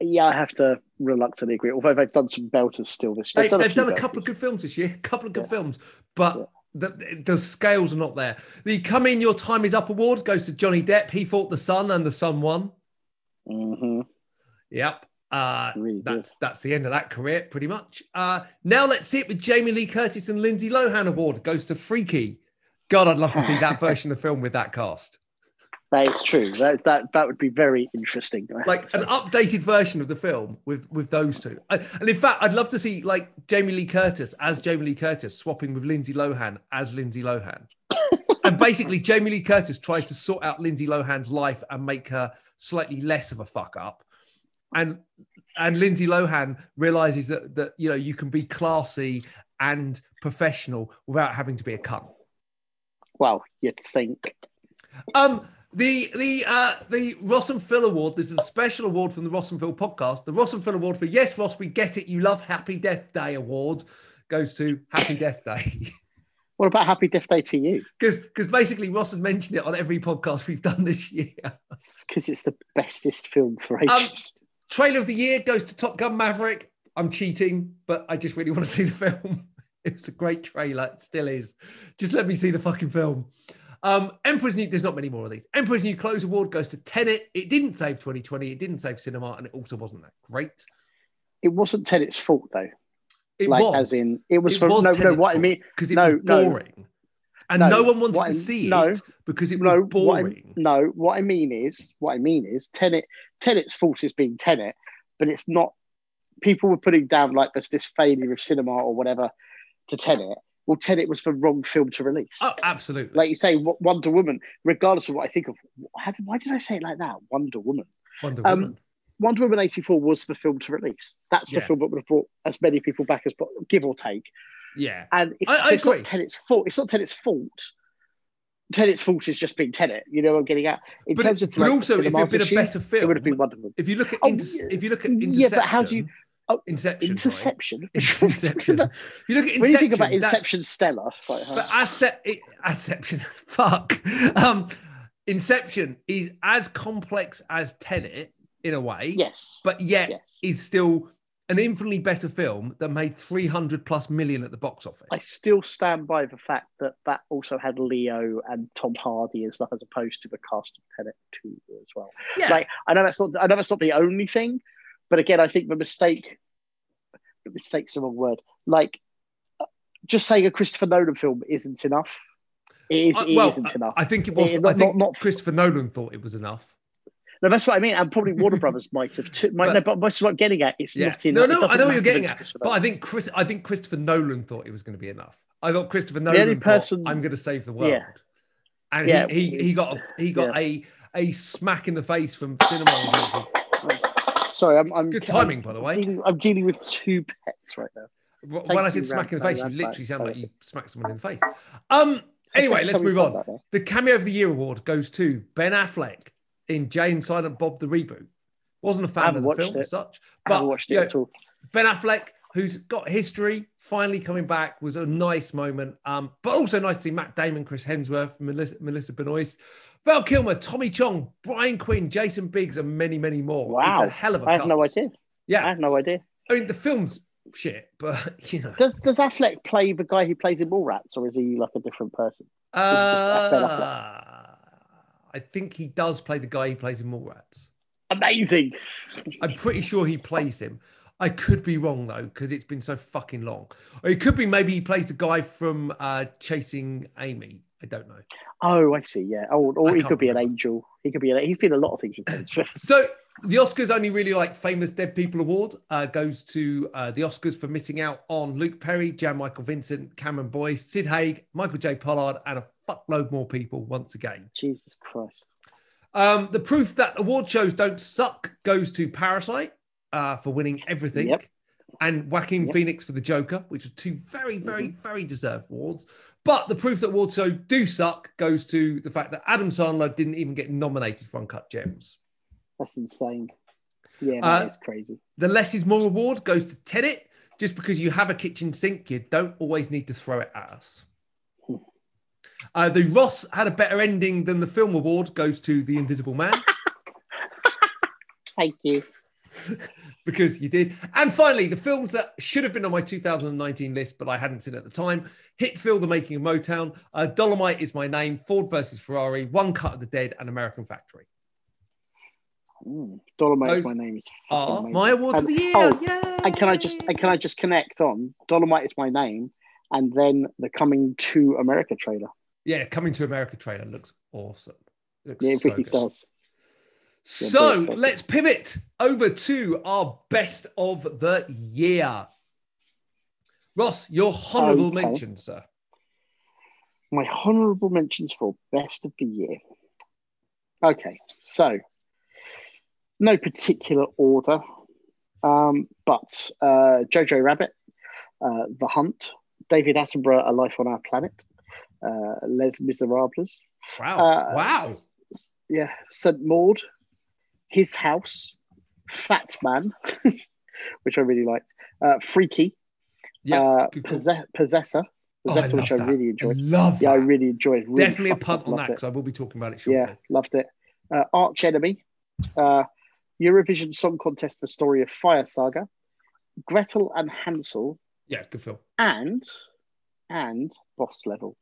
Yeah i have to reluctantly agree although they've done some belters still this year They, they've few done a belters. couple of good films this year, a couple of good Yeah. films, but Yeah. the, the scales are not there. The Come In Your Time Is Up award goes to Johnny Depp. He fought the Sun and the Sun won. Mhm. Yep. Uh, Really that's that's the end of that career, pretty much. Uh, now let's see it with Jamie Lee Curtis and Lindsay Lohan award goes to Freaky. God, I'd love to see that version of the film with that cast. That is true. That that that would be very interesting. Like an updated version of the film with with those two. I- And in fact, I'd love to see like Jamie Lee Curtis as Jamie Lee Curtis swapping with Lindsay Lohan as Lindsay Lohan. and basically, Jamie Lee Curtis tries to sort out Lindsay Lohan's life and make her slightly less of a fuck up. And and Lindsay Lohan realizes that that you know you can be classy and professional without having to be a cunt. well, you'd think. Um, the the uh the Ross and Phil Award. This is a special award from the Ross and Phil podcast. The Ross and Phil Award for Yes, Ross, we get it. You love Happy Death Day award goes to Happy Death Day What about Happy Death Day to you? because because basically Ross has mentioned it on every podcast we've done this year. Because it's the bestest film for Um, ages. Trailer of the year goes to Top Gun Maverick. I'm cheating, but I just really want to see the film. It's a great trailer. It still is. Just let me see the fucking film. Um, Emperor's New, there's not many more of these. Emperor's New Clothes Award goes to Tenet. It didn't save 2020. It didn't save cinema, and it also wasn't that great. it wasn't Tenet's fault though. It like was. as in it was It for was no no what I mean because it no, was no. boring, and No, no, one wanted to I- see no, it because it was no what I, boring. no what I mean is what I mean is Tenet Tenet's fault is being Tenet, but it's not people were putting down like this, this failure of cinema or whatever to Tenet. Well, Tenet was the wrong film to release. Oh, absolutely. Like you say, Wonder Woman, regardless of what I think of, how did- why did I say it like that? Wonder Woman. Wonder um, Woman. Wonder Woman 84 was the film to release. That's the Yeah. film that would have brought as many people back as give or take. Yeah. And it's, I- so I it's not Tenet's fault. It's not Tenet's fault. Tenet's fault is just being Tenet. You know what I'm getting at? In But, terms of but like, also, if it had been a better film, it would have been Wonder Woman. if you look at Oh, inter- yeah. if you look at Yeah, but how do you- oh, Inception? Interception. Inception. You look at Inception. when you think about Inception, Stella, like. But Acep- Acception, fuck. Um, Inception is as complex as Tenet in a way, yes, but yet yes. is still an infinitely better film that made 300 plus million at the box office. I still stand by the fact that that also had Leo and Tom Hardy and stuff, as opposed to the cast of Tenet two as well. yeah. Like I know that's not I know that's not the only thing, but again, I think the mistake the mistake's the wrong word. Like just saying a Christopher Nolan film isn't enough. It is it well, isn't enough. I think it was. Eh, not- I think not- not- Christopher Nolan thought it was enough. no, that's what I mean. And probably Warner Brothers might have too. Might, But- no, but that's what I'm getting at. It's Yeah. not enough. No, no, I know what you're getting at, but I think Chris, I think Christopher Nolan thought it was going to be enough. I thought Christopher Nolan The only thought, person- I'm going to save the world, Yeah. and Yeah. he, he he got a, he got a a smack in the face from cinema. Sorry, I'm, I'm Good timing, by the way. Dealing, I'm dealing with two pets right now. When I said smack in the face, you literally sound like you smacked someone in the face. Um. Anyway, let's move on. The Cameo of the Year award goes to Ben Affleck in Jay and Silent Bob the reboot. Wasn't a fan of the film it. as such, but watched it you know, at all. Ben Affleck, who's got history, finally coming back, was a nice moment. Um, but also nice to see Matt Damon, Chris Hemsworth, Melissa, Melissa Benoist, Val Kilmer, Tommy Chong, Brian Quinn, Jason Biggs, and many, many more. Wow. It's a hell of a I have no idea. Yeah. I have no idea. I mean the film's shit, but you know, Does Does Affleck play the guy who plays in Mallrats, or is he like a different person? Uh, I think he does play the guy who plays in Mallrats. Amazing. I'm pretty sure he plays him. I could be wrong though, because it's been so fucking long. Or it could be maybe he plays the guy from uh, Chasing Amy. I don't know. Oh, I see. Yeah. Oh, or I he could be an angel. He could be. An, he's been a lot of things. with So the Oscars only really like famous dead people award uh, goes to uh, the Oscars for missing out on Luke Perry, Jan Michael Vincent, Cameron Boyce, Sid Haig, Michael J. Pollard, and a fuckload more people once again. Jesus Christ. Um, the proof that award shows don't suck goes to Parasite uh, for winning everything, Yep. And Joaquin Yep. Phoenix for the Joker, which are two very, very, very deserved awards. But the proof that award shows do suck goes to the fact that Adam Sandler didn't even get nominated for Uncut Gems. That's insane. Yeah, Uh, that is crazy. The Less is More award goes to Tenet. Just because you have a kitchen sink, you don't always need to throw it at us. Hmm. Uh, the Ross had a better ending than the film award goes to The Invisible Man. Thank you. because you did. And finally, the films that should have been on my 2019 list, but I hadn't seen at the time Hitsville, The Making of Motown, uh, Dolomite is My Name, Ford versus Ferrari, One Cut of the Dead, and American Factory Mm. Dolomite is my name. Is are my amazing. awards of And- the year. oh, Yay! And can I just and can I just connect on Dolomite is my name, and then the coming to America trailer. Yeah, Coming to America trailer looks awesome. Looks Yeah, it so really good. does. So let's pivot over to our best of the year. Ross, your honorable Okay. mention, sir. My honourable mentions for best of the year. Okay, so no particular order, um, but uh, Jojo Rabbit, uh, The Hunt, David Attenborough, A Life on Our Planet, uh, Les Miserables, Wow. Uh, wow. yeah, St. Maud, His House, Fat Man, which I really liked, uh, Freaky, Yeah. uh, good call. Possess- Possessor, Oh, Possessor, which I really enjoyed. I love Yeah, I really enjoyed. Really Definitely a punt up, on that because I will be talking about it shortly. Yeah, loved it. Uh, Arch Enemy, uh, Eurovision Song Contest: The Story of Fire Saga, Gretel and Hansel, Yeah, good film. and and Boss Level.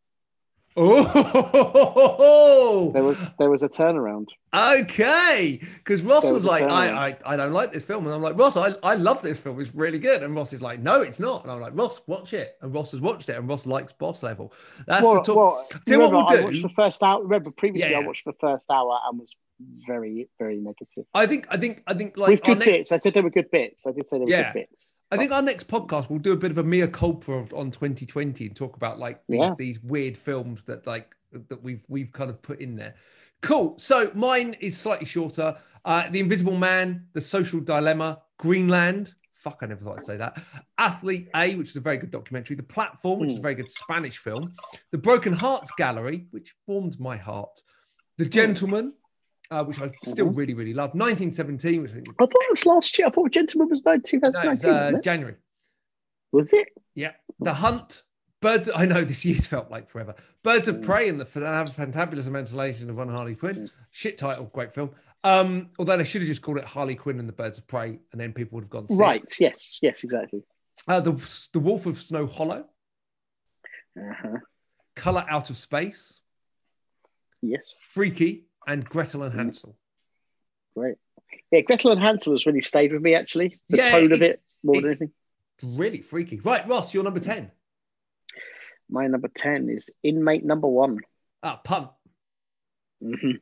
Oh, There was there was a turnaround. okay. Because Ross was, was like. I, I, I don't like this film. And I'm like, Ross, I, I love this film. It's really good. And Ross is like, no, it's not. And I'm like, Ross, watch it. And Ross has watched it. And Ross likes Boss Level. That's well, the talk. well, Tell you what we'll I watched the first hour. Remember previously, Yeah, I watched the first hour and was very, very negative. I think, I think, I think, like With our good next, bits. I said there were good bits. I did say there were Yeah. good bits. I think our next podcast we'll do a bit of a mea culpa on 2020 and talk about like these, Yeah. these weird films that like that we've we've kind of put in there. Cool. So mine is slightly shorter. Uh, the Invisible Man, The Social Dilemma, Greenland. Fuck, I never thought I'd say that. Athlete A, which is a very good documentary. The Platform, which is a Mm. very good Spanish film. The Broken Hearts Gallery, which warmed my heart. The Gentleman, uh, which I still Mhm. really, really love. 1917, which I think I thought it was last year. I thought Gentleman was no no, it's, 2019. uh? January. was it? Yeah. The Hunt, Birds. I know this year's felt like forever. Birds of Mm. Prey and the Fan- Fantabulous Imagination of One Harley Quinn. Shit title, great film. Um, although they should have just called it Harley Quinn and the Birds of Prey, and then people would have gone to see it. Right. Yes. Yes. Exactly. Uh, the The Wolf of Snow Hollow, Uh-huh. Color Out of Space, Yes. Freaky, and Gretel and Mm. Hansel. Great. Yeah, Gretel and Hansel has really stayed with me. Actually, the Yeah, tone of it more than anything. Really freaky. Right, Ross, you're number ten. My number ten is Inmate Number One. Ah, punt. hmm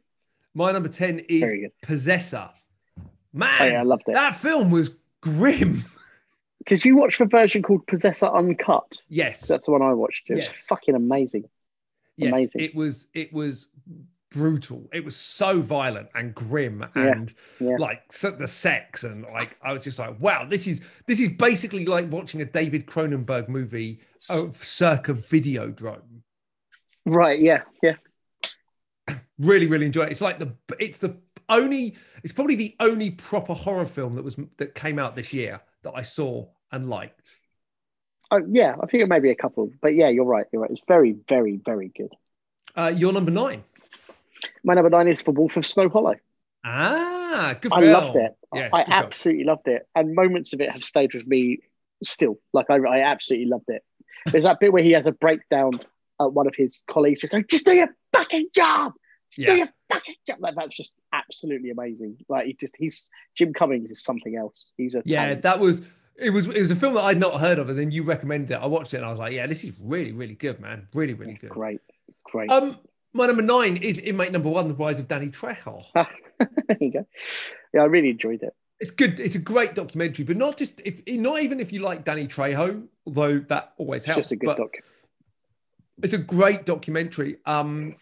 My number ten is Very good. Possessor. Man, Oh yeah, I loved it. that film was grim. Did you watch the version called Possessor Uncut? yes. That's the one I watched. It was Yes. fucking amazing. yes, amazing. It was it was brutal. It was so violent and grim and yeah. like so the sex and like I was just like, wow, this is this is basically like watching a David Cronenberg movie of circa Videodrome. Right. Yeah. Yeah. Really, really enjoyed it. It's like the it's the only it's probably the only proper horror film that was that came out this year that I saw and liked. Oh, yeah. I think it may be a couple, but yeah, you're right. You're right. It's very, very, very good. Uh, you're number nine. My number nine is for Wolf of Snow Hollow. Ah, good I film. loved it. Yes, I good film. absolutely loved it, and moments of it have stayed with me still. Like I, I absolutely loved it. There's that bit where he has a breakdown at one of his colleagues, just going, "Just do your fucking job. Just Yeah. do your fucking job." Like that's just absolutely amazing. Like he just, he's Jim Cummings is something else. He's a Yeah, talent. that was it was it was a film that I'd not heard of, and then you recommended it. I watched it and I was like, yeah, this is really, really good, man. Really, really It's good. great, great. Um, my number nine is inmate number one, The Rise of Danny Trejo. there you go. Yeah, I really enjoyed it. It's good. It's a great documentary, but not just if not even if you like Danny Trejo, although that always It's helps. just a good doc. It's a great documentary. Um,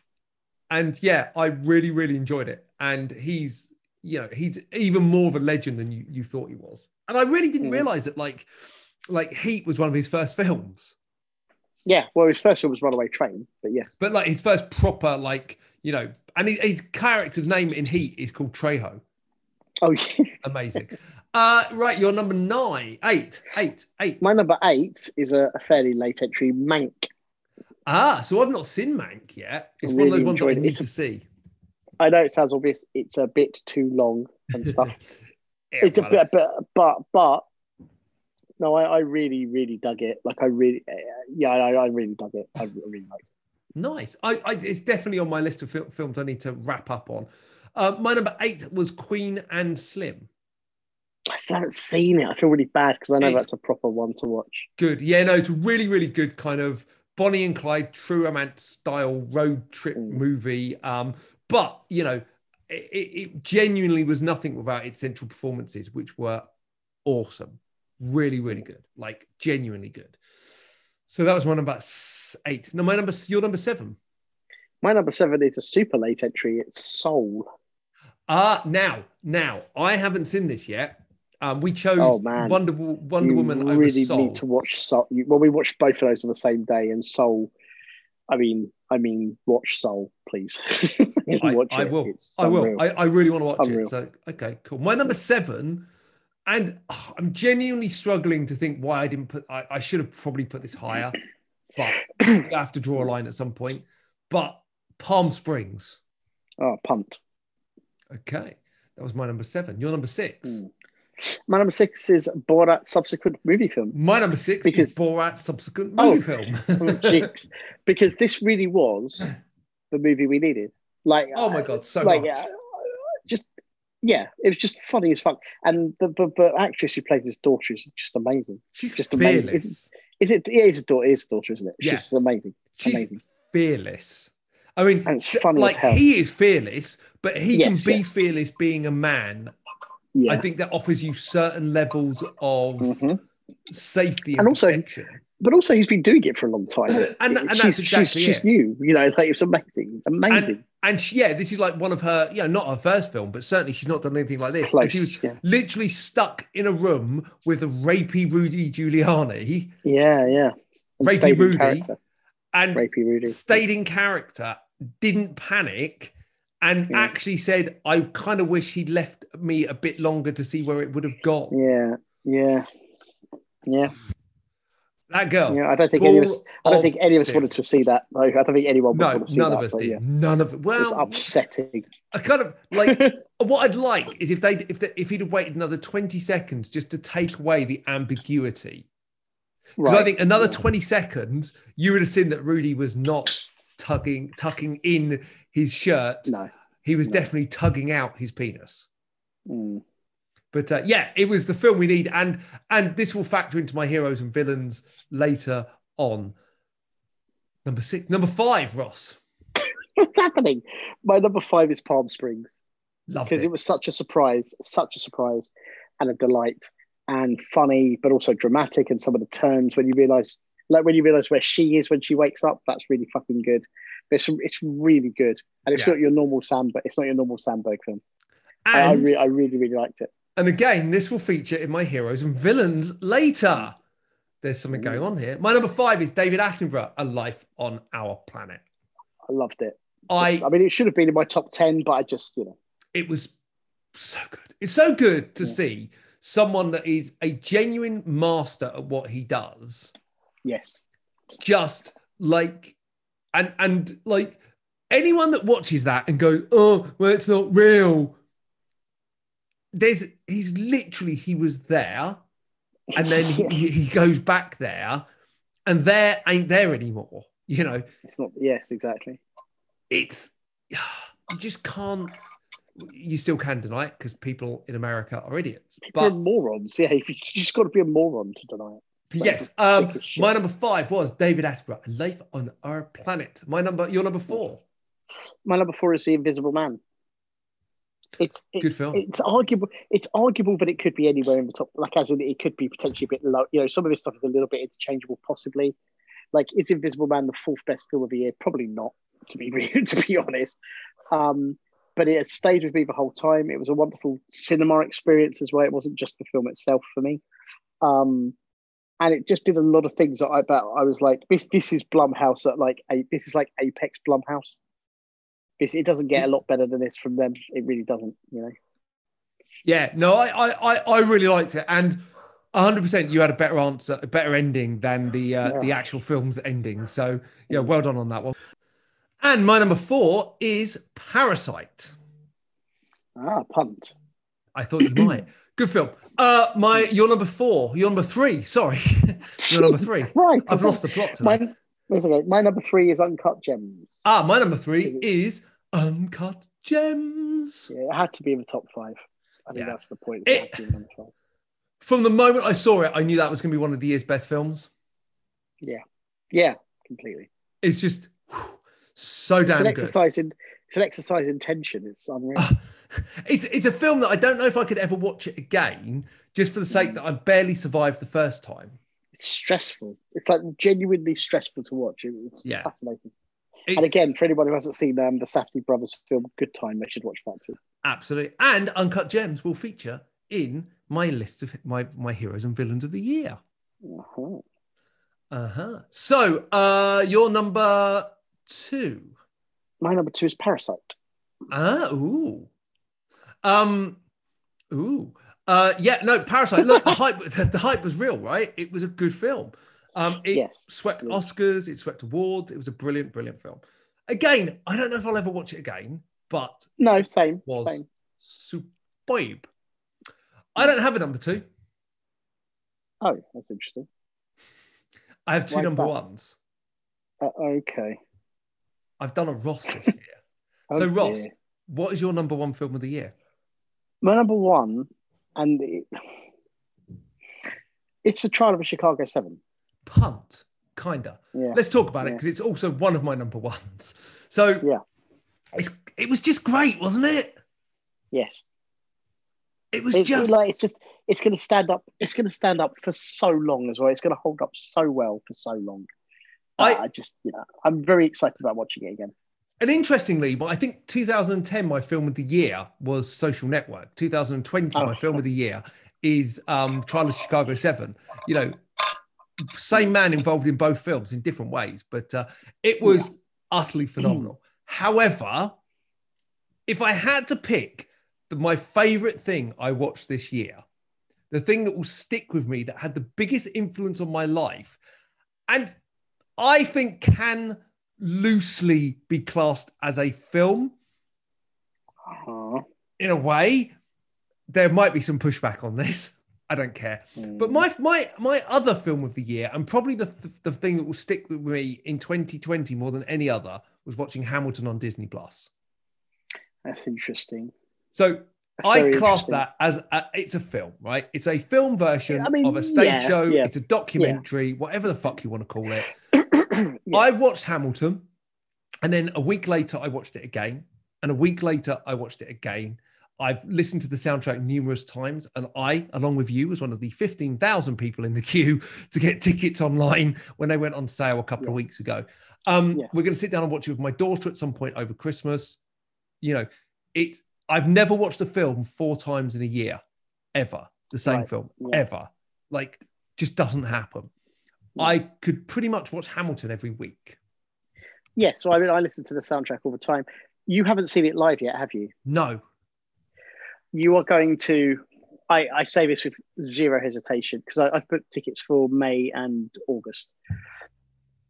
and yeah, I really, really enjoyed it. And he's, you know, he's even more of a legend than you, you thought he was. And I really didn't Mhm. realize that, like, like Heat was one of his first films, Yeah, well, his first one was Runaway Train, but yeah, but like his first proper, like, you know, and his, his character's name in Heat is called Trejo. oh yeah. Amazing. uh, right, you're number nine, eight, eight, eight. My number eight is a, a fairly late entry, Mank. ah, so I've not seen Mank yet. It's I one of those ones that I it. need to see. I know it sounds obvious. It's a bit too long and stuff. Yeah, it's a bit, but but but no, I, I really really dug it. Like I really, uh, yeah, I, I really dug it. I really liked it. Nice. I, I it's definitely on my list of fil- films I need to wrap up on. Uh, my number eight was Queen and Slim. I still haven't seen it. I feel really bad because I know It's- that's a proper one to watch. Good. Yeah, no, it's a really, really good kind of Bonnie and Clyde true romance style road trip Mm. movie. Um, but you know, it, it it genuinely was nothing without its central performances, which were awesome. Really, really good. Like genuinely good. So that was my number eight. No, my number your number seven. My number seven is a super late entry. It's Soul. Uh now, now I haven't seen this yet. Um, we chose Oh, man. Wonder Wonder you Woman over really Soul. need to watch Soul. You, well, we watched both of those on the same day, and Soul. I mean, I mean, watch Soul, please. I, watch I it. will. I will. I, I really want to watch Unreal. it. So okay, cool. My number seven, and oh, I'm genuinely struggling to think why I didn't put. I, I should have probably put this higher, but I have to draw a line at some point. But Palm Springs. oh, pumped. Okay, that was my number seven. Your number six. Mm. My number six is Borat subsequent movie film. My number six Because- is Borat subsequent Oh. movie film. Jinx. because this really was the movie we needed. Like, oh my uh, god, so like, much. Yeah, it was just funny as fuck. And the, the, the actress who plays his daughter is just amazing. She's just amazing. fearless. Is it? It is a daughter. Is a daughter, isn't it? Yeah. She's amazing. She's amazing. fearless. I mean, And it's funny as like he is fearless, but he Yes, can be yes. fearless being a man. Yeah. I think that offers you certain levels of Mhm. safety and, And also- protection. But also, he's been doing it for a long time. And- and that's she's, exactly she's, she's new. You know, like it's amazing, amazing. And she, yeah, this is like one of her, you know, not her first film, but certainly she's not done anything like this. close, she was yeah. literally stuck in a room with a rapey Rudy Giuliani yeah, yeah. And Rapey Rudy. character. and Rapey Rudy. stayed in character, didn't panic, and Yeah. actually said, I kind of wish he'd left me a bit longer to see where it would have gone. Yeah, yeah, yeah, That girl. yeah. I don't think any of us. I don't think any of us wanted to see that. No, I don't think anyone would No, want to see none that. of us did. Yeah. None of it. It was Well, upsetting. I kind of like what I'd like is if they if they, if he'd have waited another twenty seconds just to take away the ambiguity. Because Right. I think another twenty seconds, you would have seen that Rudy was not tugging tucking in his shirt. no. He was no. definitely tugging out his penis. Mm. But uh, yeah, it was the film we need, and and this will factor into my heroes and villains later on. Number six, number five, Ross. What's happening? My number five is Palm Springs Loved because it. it was such a surprise, such a surprise, and a delight, and funny, but also dramatic. And some of the turns when you realize, like when you realize where she is when she wakes up, that's really fucking good. It's it's really good, and it's Yeah. not your normal Samberg. It's not your normal Samberg film. I, I, re- I really really liked it. And again, this will feature in my heroes and villains later. There's something going on here. My number five is David Attenborough, A Life on Our Planet. I loved it. I I mean, it should have been in my top ten, but I just you know, it was so good. It's so good to Yeah. see someone that is a genuine master at what he does. yes, just like and and like anyone that watches that and goes oh well it's not real there's he's literally he was there and then he, he he goes back there and there ain't there anymore you know it's not. Yes, exactly. it's you just can't you still can deny it because people in america are idiots People are but morons. Yeah, you just got to be a moron to deny it. yes um Think of shit. my number five was david attenborough life on our planet my number your number four My number four is The Invisible Man. It's it- Good film. It's arguable. It's arguable, but it could be anywhere in the top. Like as in, it could be potentially a bit low. You know, some of this stuff is a little bit interchangeable, possibly. Like, is Invisible Man the fourth best film of the year? Probably not. To be real, to be honest. Um, but it has stayed with me the whole time. It was a wonderful cinema experience as well. It wasn't just the film itself for me. Um, and it just did a lot of things that I bet I was like, this this is Blumhouse at like a this is like Apex Blumhouse. It doesn't get a lot better than this from them. It really doesn't, you know. Yeah, no, I, I, I, really liked it, and 100. percent You had a better answer, a better ending than the uh, Yeah. the actual film's ending. So yeah, well done on that one. And my number four is Parasite. Ah, punt. I thought you might. Good film. Uh, my your number four, your number three. Sorry, your number three. Christ, I've lost the plot. My, okay. My number three is Uncut Gems. Ah, my number three is Uncut Gems. Yeah, it had to be in the top five. I think Yeah. that's the point. It- It, had to be in number five. From the moment I saw it, I knew that was going to be one of the year's best films. Yeah, yeah, completely. It's just whew, so It's damn an good. exercise in it's an exercise in tension. It's unreal. Ah, it's it's a film that I don't know if I could ever watch it again, just for the Mm. sake that I barely survived the first time. it's stressful. It's like genuinely stressful to watch. It- was Yeah. fascinating. It's and again, for anyone who hasn't seen um, the Safdie brothers film Good Time, they should watch that too. absolutely, and Uncut Gems will feature in my list of my my heroes and villains of the year. Uh-huh. Uh huh. So, uh, your number two. My number two is Parasite. Ah, ooh, um, ooh, uh, yeah, no, Parasite. Look, the hype, the hype was real, right? It was a good film. Um, it Yes, swept absolutely. Oscars, it swept awards. It was a brilliant, brilliant film. Again, I don't know if I'll ever watch it again, but No, same, Was- same. superb. I don't have a number two. Oh, that's interesting. I have two Why number that? ones. Uh, okay. I've done a Ross this year. Oh, so, Ross, dear. what is your number one film of the year? My number one, and it, it's the trial of a Chicago Seven. Punt. kinda. Yeah. Let's talk about it because it's also one of my number ones. So Yeah. it's it was just great, wasn't it? Yes. It was It's just like it's just it's going to stand up. It's going to stand up for so long as well. It's going to hold up so well for so long. I- I, I just you know I'm very excited about watching it again. and interestingly, but I think 2010, my film of the year was Social Network. 2020, Oh. my film of the year is um, Trial of Chicago Seven. You know, same man involved in both films in different ways, but uh, it was utterly phenomenal. However, if I had to pick the, my favorite thing I watched this year, the thing that will stick with me, that had the biggest influence on my life, and I think can loosely be classed as a film Uh, in a way. There might be some pushback on this. I don't care. But mm. my my my other film of the year, and probably the the thing that will stick with me in 2020 more than any other, was watching Hamilton on Disney Plus. that's interesting. So That's I class that as a, it's a film, right? It's a film version I mean, of a stage yeah, show. yeah, It's a documentary, whatever the fuck you want to call it. Yeah. I watched Hamilton, and then a week later I watched it again, and a week later I watched it again. I've listened to the soundtrack numerous times, and I, along with you, was one of the 15,000 people in the queue to get tickets online when they went on sale a couple of weeks ago. Um, Yes. We're going to sit down and watch it with my daughter at some point over Christmas. You know, it's I've never watched a film four times in a year, ever. The same Right. film, Yeah. ever. Like, just doesn't happen. I could pretty much watch Hamilton every week. yeah, so I mean, I listen to the soundtrack all the time. You haven't seen it live yet, have you? No, You are going to. I, I say this with zero hesitation because I've booked tickets for May and August.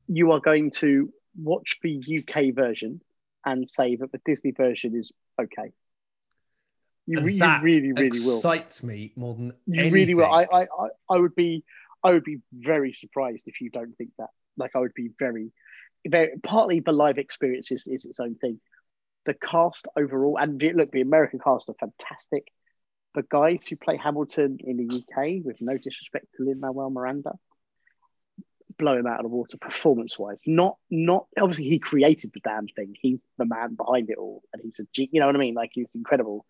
You are going to watch the UK version and say that the Disney version is okay. You, you really, really will. excites me more than You anything. really will. I, I, I, I would be, I would be very surprised if you don't think that. Like, I would be very, very. Partly the live experience is, is its own thing. The cast overall, and look, the American cast are fantastic. The guys who play Hamilton in the UK, with no disrespect to Lin Manuel Miranda, blow him out of the water performance-wise. Not, not obviously he created the damn thing. He's the man behind it all, and he's a G. You know what I mean? Like he's incredible.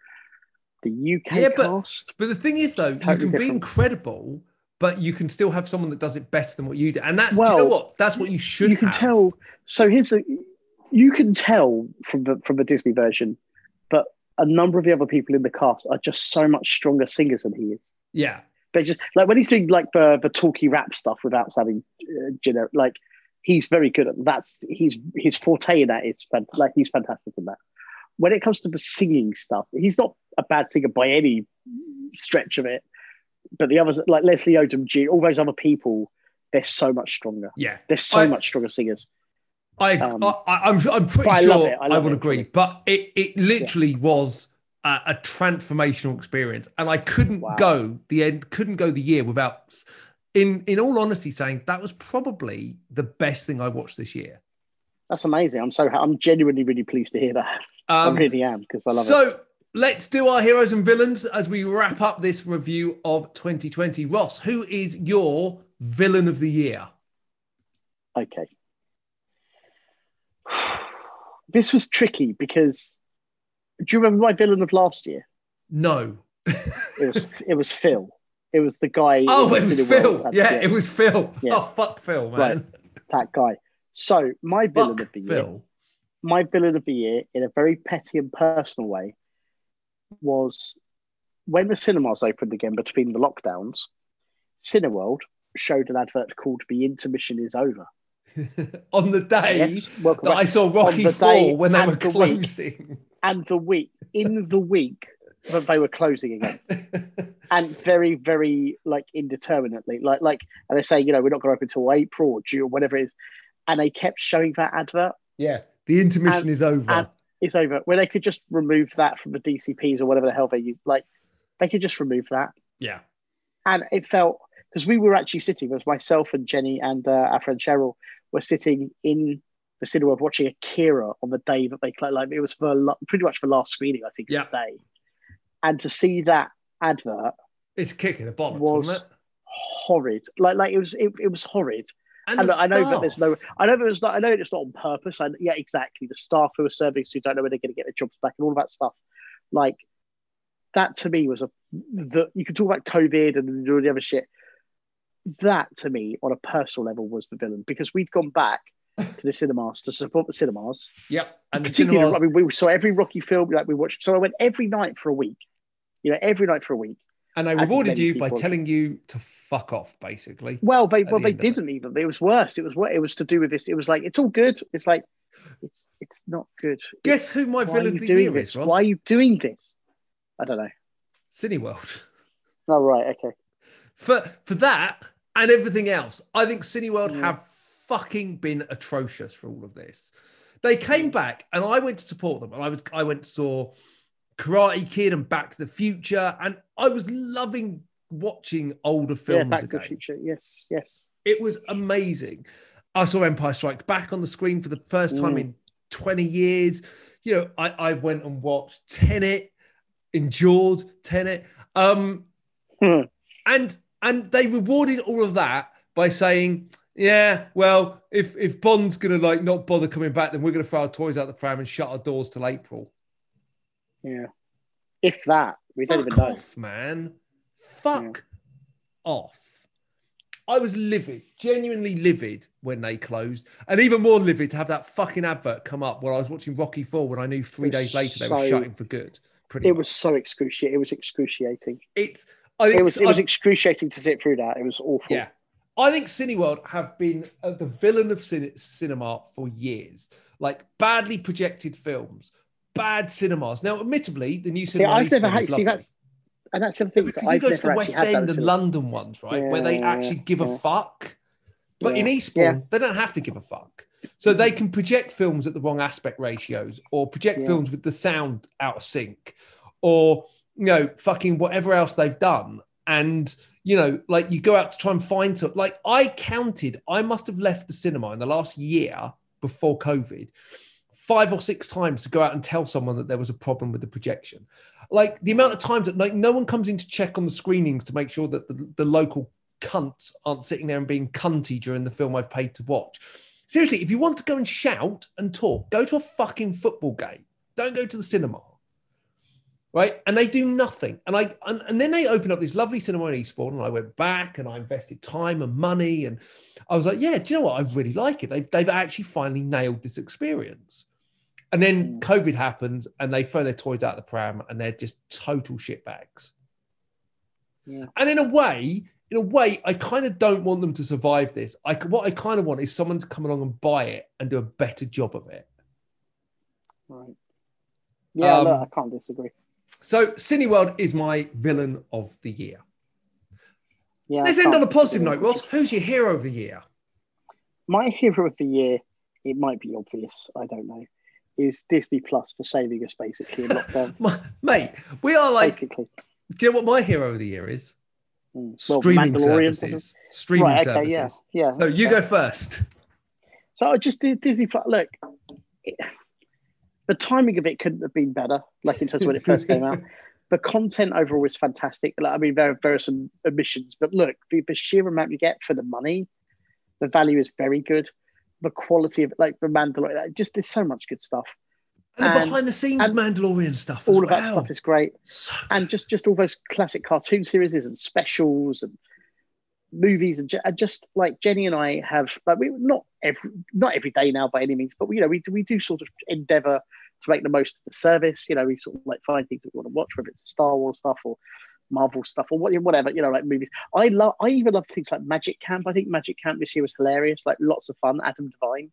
The UK Yeah, but- cast, But the thing is, though, Totally you can be incredible, but you can still have someone that does it better than what you do. And that's, do you know Well, what? That's what you should you can have. tell. So here's a, you can tell from the from the Disney version, but a number of the other people in the cast are just so much stronger singers than he is. Yeah. They just like when he's doing like the the talky rap stuff without sounding uh, generic. Like he's very good at that's he's his forte in that is like he's fantastic in that. When it comes to the singing stuff, he's not a bad singer by any stretch of it. But the others, like Leslie Odom, Jr., all those other people, they're so much stronger. Yeah. They're so I- much stronger singers. I, Um, I, I'm, I'm pretty sure. I I, would it. agree. But it, it literally was a, a transformational experience. And I couldn't Wow. go the end, couldn't go the year without, in, in all honesty, saying that was probably the best thing I watched this year. That's amazing. I'm so I'm genuinely really pleased to hear that. Um, I really am because I love it. so let's do our heroes and villains as we wrap up this review of 2020. Ross, who is your villain of the year? Okay. This was tricky because do you remember my villain of last year? No. It was it was Phil. It was the guy. Oh, it was Phil. Yeah, it was Phil. Yeah. Oh, fuck Phil, man. Right. that guy. So my villain Fuck of the year, my villain of the year, in a very petty and personal way, was when the cinemas opened again between the lockdowns. Cineworld showed an advert called "The Intermission Is Over." On the day Yes, welcome that. I saw Rocky 4 when they were the week. closing. and the week in the week that they were closing again, and very, very like indeterminately, like like, and they say, you know, we're not going to open until April or June or whatever it is, and they kept showing that advert. yeah, the intermission And- is over. It's over. Where they could just remove that from the DCPs or whatever the hell they use, like they could just remove that, yeah. and it felt because we were actually sitting, there was myself and Jenny and uh, our friend Cheryl were sitting in the cinema watching Akira on the day that they. Like it was for pretty much the last screening, I think, Yeah. of the day. And to see that advert It's kicking the bollocks, Was- it? horrid. Like like it was it, it was horrid. And, And look, I know that there's no, I know that it's not. I know it's not on purpose. I, yeah, exactly. The staff who are serving who don't know when they're going to get their jobs back and all that stuff. Like that to me was a. The you can talk about COVID and all the other shit. That to me, on a personal level, was the villain because we'd gone back to the cinemas to support the cinemas. Yep. And the Particularly, cinemas. I mean, we saw every Rocky film. Like we watched. So I went every night for a week. You know, every night for a week. and they I rewarded you by telling you to fuck off, basically. Well, they well the they of it. didn't even. It was worse. It was what it was to do with this. It was like it's all good. It's like it's it's not good. Guess who my Why are villain you of doing this? is, Ross? Why are you doing this? I don't know. Cineworld. Oh right, okay. For for that and everything else, I think Cineworld Yeah. have fucking been atrocious for all of this. They came back and I went to support them. And I was I went to saw Karate Kid and Back to the Future, and I was loving watching older films yeah, Back to the Future. Yes, yes. It was amazing. I saw Empire Strike Back on the screen for the first time Mm. in 20 years. You know, I, I went and watched Tenet, endured Tenet. Um, Hmm. and and they rewarded all of that by saying, yeah, well, if if Bond's gonna like not bother coming back, then we're gonna throw our toys out the pram and shut our doors till April. Yeah. If that, we don't even know. off, man. Fuck off. I was livid, genuinely livid when they closed, and even more livid to have that fucking advert come up while I was watching Rocky Four when I knew three days later they were shutting for good. Pretty It much. was so excruciating. It was excruciating. It's. Think It was. It was I- excruciating to sit through that. It was awful. Yeah. I think Cineworld have been uh, the villain of cin- cinema for years. Like badly projected films, bad cinemas. Now, admittedly, the new See, cinema. I've never had. See, that's and that's something. Yeah, because is you I've go to the West End and London ones, right, where they actually give a fuck. But in Eastbourne, Yeah. they don't have to give a fuck. So they can project films at the wrong aspect ratios or project Yeah. films with the sound out of sync or, you know, fucking whatever else they've done. And, you know, like you go out to try and find something. Like I counted, I must have left the cinema in the last year before COVID five or six times to go out and tell someone that there was a problem with the projection. Like the amount of times that like no one comes in to check on the screenings to make sure that the, the local cunts aren't sitting there and being cunty during the film I've paid to watch. Seriously, if you want to go and shout and talk, go to a fucking football game. Don't go to the cinema. Right. And they do nothing. And I and, and then they opened up this lovely cinema in Eastbourne, and I went back and I invested time and money. And I was like, yeah, do you know what? I really like it. They've they've actually finally nailed this experience. And then Mm. COVID happens and they throw their toys out of the pram and they're just total shitbags. Yeah. And in a way, in a way, I kind of don't want them to survive this. I what I kind of want is someone to come along and buy it and do a better job of it. Right. Yeah, Um, no, I can't disagree. So Cineworld is my villain of the year. Yeah, Let's end on a positive note, Ross. Who's your hero of the year? My hero of the year, it might be obvious, I don't know, is Disney Plus for saving us basically in lockdown. My, mate, we are like, basically. do you know what my hero of the year is? Mm. Streaming services. Streaming Right, okay, services. yeah, yeah. So you fair. go first. So I just did Disney Plus. Look, it, the timing of it couldn't have been better. Like in terms of when it first came out, the content overall is fantastic. Like, I mean, there, there are some omissions, but look, the, the sheer amount you get for the money, the value is very good. The quality of like the Mandalorian, just there's so much good stuff. And the behind the scenes and Mandalorian stuff. All of that stuff is great, so and just just all those classic cartoon series and specials and movies and, just like Jenny and I have like we not every not every day now by any means, but we, you know we we do sort of endeavor to make the most of the service. You know, we sort of like find things that we want to watch, whether it's Star Wars stuff or Marvel stuff or what- whatever. You know, like movies. I love. I even love things like Magic Camp. I think Magic Camp this year was hilarious. Like lots of fun. Adam Devine.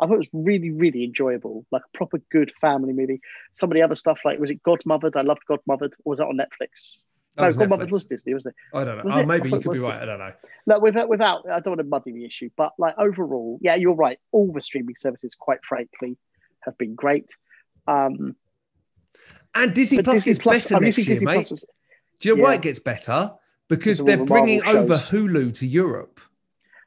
I thought it was really, really enjoyable, like a proper good family movie. Some of the other stuff, like was it Godmothered? I loved Godmothered. Or was that on Netflix? No, was Godmothered Netflix. was Disney, wasn't it? I don't know. Oh, it? maybe you could be it right. I don't know. No, without, without, I don't want to muddy the issue, but like overall, yeah, you're right. All the streaming services, quite frankly, have been great. Um, And Disney Plus Disney gets Plus, better I'm next year, Disney mate. Do you know why it gets better? Because they're the bringing over. Hulu to Europe.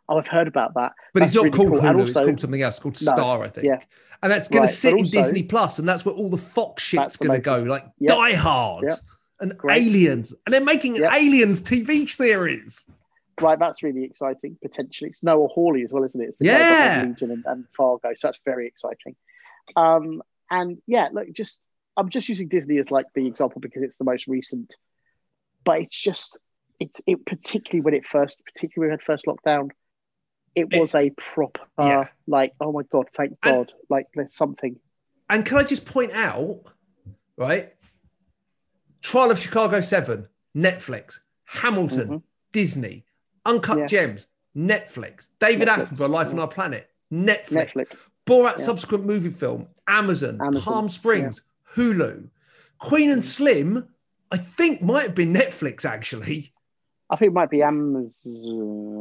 Oh, I've heard about that. But it's not really called cool. Hulu. And it's called something else. It's called No, Star, I think. yeah. And that's going Right, to sit in Disney Plus, and that's where all the Fox shit's going to go, like Yep. Die Hard Yep. And Great. Aliens, and they're making an Yep. Aliens TV series. right? That's really exciting. Potentially, it's Noah Hawley as well, isn't it? It's the Yeah. Legion and, and Fargo, so that's very exciting. Um, and yeah, look, just I'm just using Disney as like the example because it's the most recent, but it's just it's it particularly when it first, particularly when it had first lockdown, it It- was a proper Yeah. like oh my god, thank And- God, like there's something. And can I just point out, right? Trial of Chicago 7, Netflix, Hamilton, Mhm. Disney, Uncut Yeah. Gems, Netflix, David Netflix, Attenborough, Life on. Our Planet, Netflix, Netflix. Borat Yeah. subsequent movie film, Amazon, Amazon, Palm Springs, Hulu, Queen and Slim, I think might have been Netflix actually. I think it might be Amazon.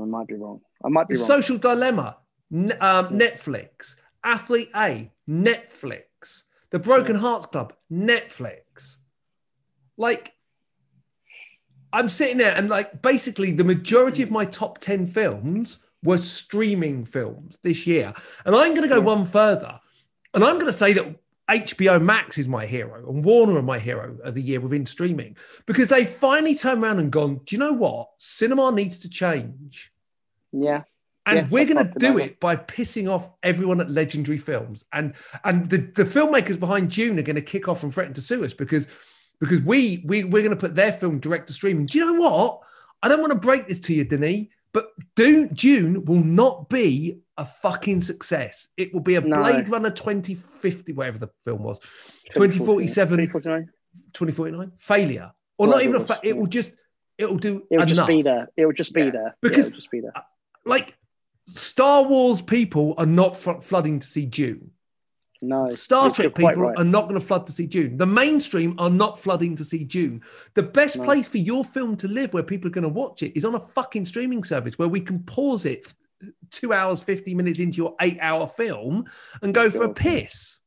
I might be wrong. I might be The wrong. Social Dilemma, um, Netflix. Athlete A, Netflix. The Broken Hearts Club, Netflix. Like, I'm sitting there and like basically the majority of my top 10 films were streaming films this year. And I'm going to go one further. And I'm going to say that HBO Max is my hero and Warner are my hero of the year within streaming because they finally turned around and gone, do you know what? Cinema needs to change. yeah, And Yes, we're going to do it by pissing off everyone at Legendary Films, and and the, the filmmakers behind Dune are going to kick off and threaten to sue us because because we we we're going to put their film direct to streaming. Do you know what? I don't want to break this to you, Denis, but Dune will not be a fucking success. It will be a No. Blade Runner 2050, whatever the film was, 2047, 2049. 2049 failure, or Whatever not even a fa- it will just it will do It would just be there. It'll just be Yeah. there. Because- it would just be there. Uh, like Star Wars people are not fl- flooding to see Dune. No, Star Trek people right. are not going to flood to see Dune. The mainstream are not flooding to see Dune. The best No. place for your film to live where people are going to watch it is on a fucking streaming service where we can pause it two hours, 50 minutes into your eight hour film and go for a piss.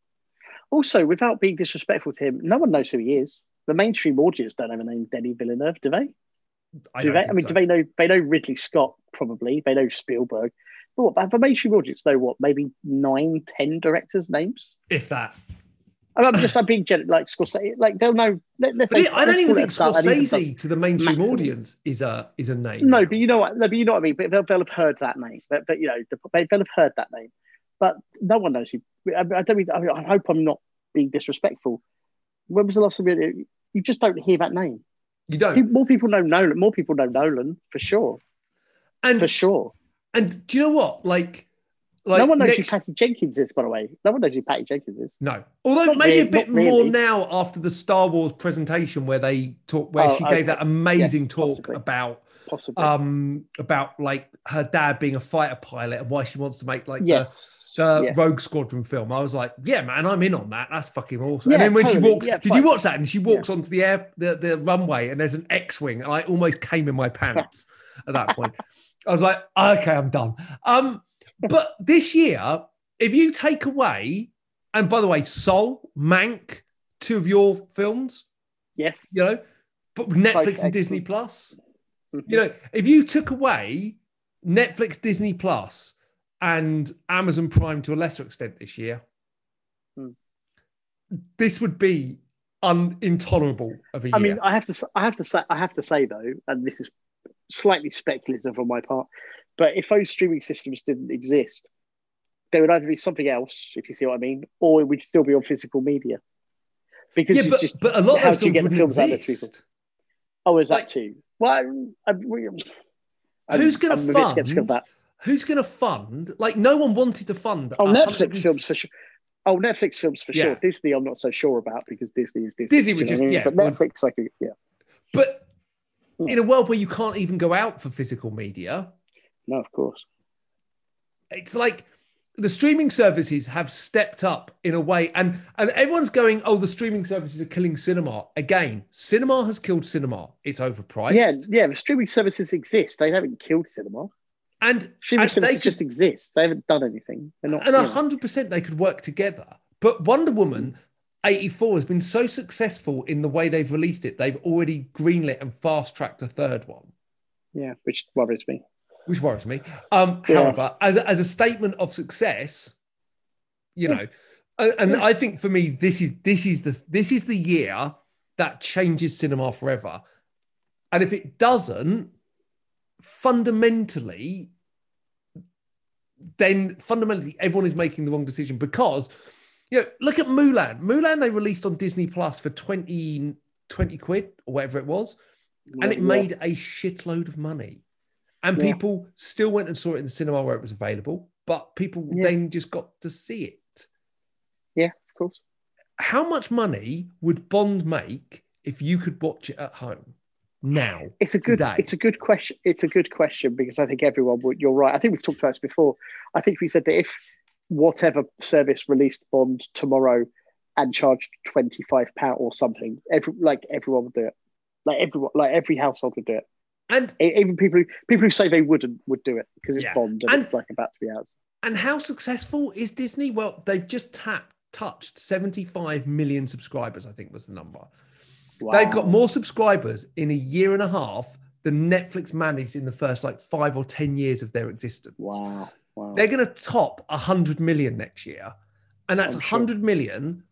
Also, without being disrespectful to him, no one knows who he is. The mainstream audience don't have a name Denis Villeneuve, do they? I, Do they? I mean, so. do they know? They know Ridley Scott probably. They know Spielberg. But what? The mainstream audience know what? Maybe nine, ten directors' names. if that. I I'm just I'm being gen- like Scorsese. Like they'll know. Let, us say, I don't even think a start, and even Scorsese to the mainstream maximum. audience is a is a name. No, but you know what? No, but you know what I mean. But they'll, they'll have heard that name. But, but you know, they- they'll have heard that name. But no one knows who. I, I don't. Mean, I, mean, I hope I'm not being disrespectful. When was the last time you, you just don't hear that name? you don't. More people know Nolan. More people know Nolan for sure. And For sure. And do you know what? Like, like no one knows next- who Patty Jenkins is. By the way, no one knows who Patty Jenkins is. No, although Not maybe a bit really. more now after the Star Wars presentation where they talk, where Oh, she okay. gave that amazing Yes, talk possibly. about Possibly. um about like her dad being a fighter pilot and why she wants to make like yes. the, the yes. Rogue Squadron film. I was like, yeah, man, I'm in on that. That's fucking awesome. Yeah, and then when she walks, Yeah, did you watch that? And she walks onto the air, the, the runway, and there's an X-wing, and I almost came in my pants at that point. I was like, okay, I'm done. Um, but this year, if you take away, and by the way, Soul, Mank, two of your films, Yes. you know, but Netflix and Disney. Plus, Mhm. you know, if you took away Netflix, Disney Plus, and Amazon Prime to a lesser extent this year, Hmm. this would be un- intolerable of a year. I mean, I have to. I have to say. I have to say though, and this is slightly speculative on my part, but if those streaming systems didn't exist, there would either be something else, if you see what I mean, or it would still be on physical media. Because yeah, but, just but a lot how of do you get the wouldn't films out there to exist. people? oh, is that like- too? Well, I, I, I'm, Who's going to fund? that. Who's going to fund? Like, no one wanted to fund. Oh, Netflix films for sure. Oh, Netflix films for Yeah. sure. Disney, I'm not so sure about because Disney is Disney. Disney would just- I mean? yeah, but Netflix, I could, yeah. But. Hmm. in a world where you can't even go out for physical media, No, of course. it's like the streaming services have stepped up in a way and and everyone's going oh the streaming services are killing cinema again cinema has killed cinema it's overpriced Yeah, yeah. The streaming services exist. They haven't killed cinema. and Streaming and they services could- just exist. They haven't done anything. They're not. and you 100% they could work together but wonder woman 84 has been so successful in the way they've released it they've already greenlit and fast tracked a third one Yeah, which worries me. which worries me. Um, Yeah. However, as a, as a statement of success, you Yeah. know, and, and Yeah. I think for me, this is this is the this is the year that changes cinema forever. And if it doesn't, fundamentally, then fundamentally everyone is making the wrong decision because, you know, look at Mulan. Mulan they released on Disney Plus for 20, 20 quid or whatever it was, and it made a shitload of money. And Yeah. people still went and saw it in the cinema where it was available, but people Yeah. then just got to see it. Yeah, of course. How much money would Bond make if you could watch it at home now? It's a good. today? It's a good question. It's a good question because I think everyone would. You're right. I think we've talked about this before. I think we said that if whatever service released Bond tomorrow and charged twenty five pound or something, every, like everyone would do it. Like everyone, like every household would do it. And Even people who people who say they wouldn't would do it because it's Yeah. Bond and, And- it's like about to be out. and how successful is Disney? Well, they've just tapped touched 75 million subscribers, I think was the number. They've got more subscribers in a year and a half than Netflix managed in the first like five or 10 years of their existence. Wow. Wow. They're going to top 100 million next year. And that's oh, sure. 100 million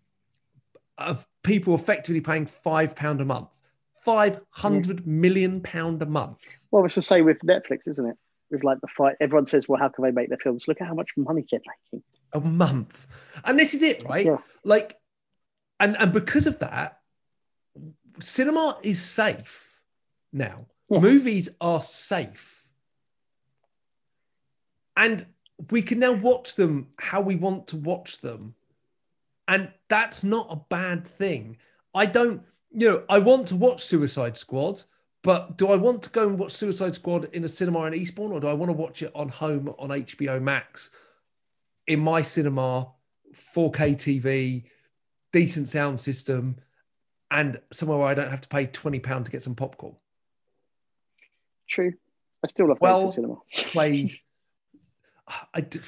of people effectively paying five pound a month. Five hundred million pound a month. Well, it's the same with Netflix, isn't it? With like the fight, everyone says, "Well, how can they make their films?" Look at how much money they're making. a month. And this is it, right? Yeah. Like, and and because of that, cinema is safe now. Yeah. Movies are safe. And we can now watch them how we want to watch them. And that's not a bad thing. I don't, you know, I want to watch Suicide Squad, but do I want to go and watch Suicide Squad in a cinema in Eastbourne or do I want to watch it on home on HBO Max in my cinema, 4K TV, decent sound system, and somewhere where I don't have to pay £20 to get some popcorn? True. I still love Well- going to cinema. Played. I d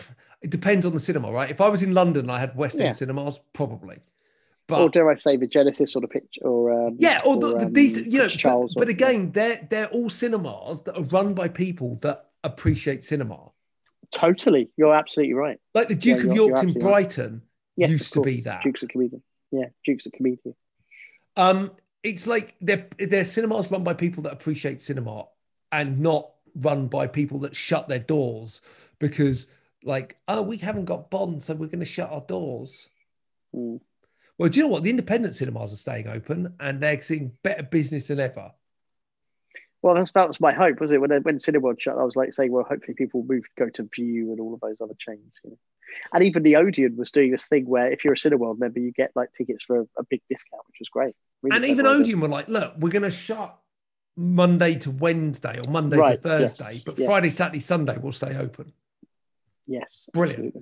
it depends on the cinema, right? If I was in London I had West End Yeah. cinemas, probably. But, or dare I say the Genesis or the picture or um, yeah, or the, the um, decent, you know, but, Charles. but again, they're they're all cinemas that are run by people that appreciate cinema. totally, you're absolutely right. Like the Duke Yeah, of York's in absolutely right. Brighton Yes, used to be that. Duke's at Komedia. Yeah, Duke's at Komedia. Um, it's like they're they're cinemas run by people that appreciate cinema and not run by people that shut their doors because like, oh, we haven't got bonds, so we're going to shut our doors. Mm. Well, do you know what? The independent cinemas are staying open and they're seeing better business than ever. Well, that's that was my hope, was it? When when Cineworld shut, I was like saying, well, hopefully people will move go to Vue and all of those other chains. You know? And even the Odeon was doing this thing where if you're a Cineworld member, you get like tickets for a, a big discount, which was great. Really and even. Odeon were like, look, we're going to shut Monday to Wednesday or Monday Right, to yes, Thursday, but yes. Friday, Saturday, Sunday will stay open. Yes, Brilliant.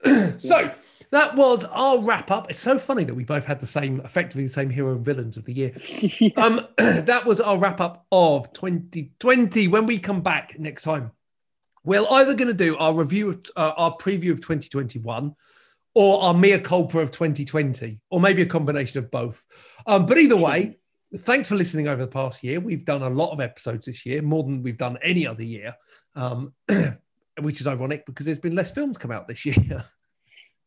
so that was our wrap up. It's so funny that we both had the same, effectively the same hero and villains of the year. Um, that was our wrap up of 2020. When we come back next time, we're either going to do our review of uh, our preview of 2021 or our mea culpa of 2020, or maybe a combination of both. Um, but either way, thanks for listening over the past year. We've done a lot of episodes this year, more than we've done any other year, um, which is ironic because there's been less films come out this year.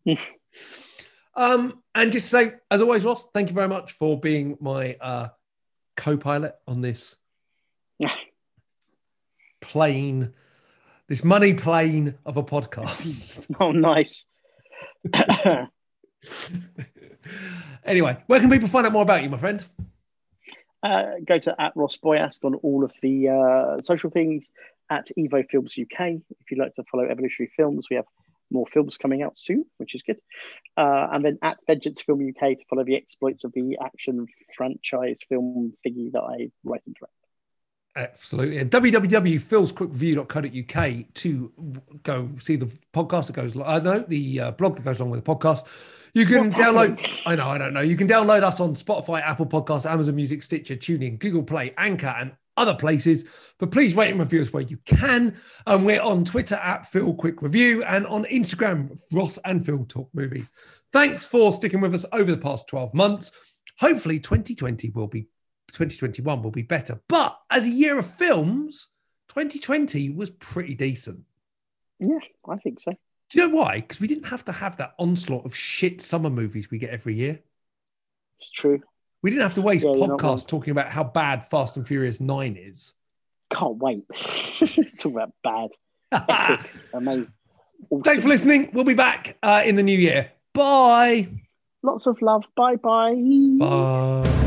um, and just to say, as always, Ross, thank you very much for being my uh, co-pilot on this plane, this money plane of a podcast. oh, nice. anyway, where can people find out more about you, my friend? uh, go to at Ross Boyask on all of the uh, social things at Evo Films UK. If you'd like to follow Evolutionary Films, we have more films coming out soon, which is good. Uh, and then at Vengeance Film UK to follow the exploits of the action franchise film thingy that I write and direct. Absolutely. And www.philsquickreview.co.uk to go see the podcast that goes, I know the uh, blog that goes along with the podcast. You can What's download, happening? I know, I don't know. You can download us on Spotify, Apple Podcasts, Amazon Music, Stitcher, TuneIn, Google Play, Anchor, and other places. But please rate and review us where you can. And we're on Twitter at Phil Quick Review and on Instagram, Ross and Phil Talk Movies. Thanks for sticking with us over the past 12 months. Hopefully 2020 will be 2021 will be better. But as a year of films, 2020 was pretty decent. Yeah, I think so. Do you know why? Because we didn't have to have that onslaught of shit summer movies we get every year. It's true. We didn't have to waste Yeah, podcasts talking about how bad Fast and Furious 9 is. Can't wait. Talk about bad. Epic. Amazing. Awesome. Thanks for listening. We'll be back uh, in the new year. Bye. Lots of love. Bye bye. Bye.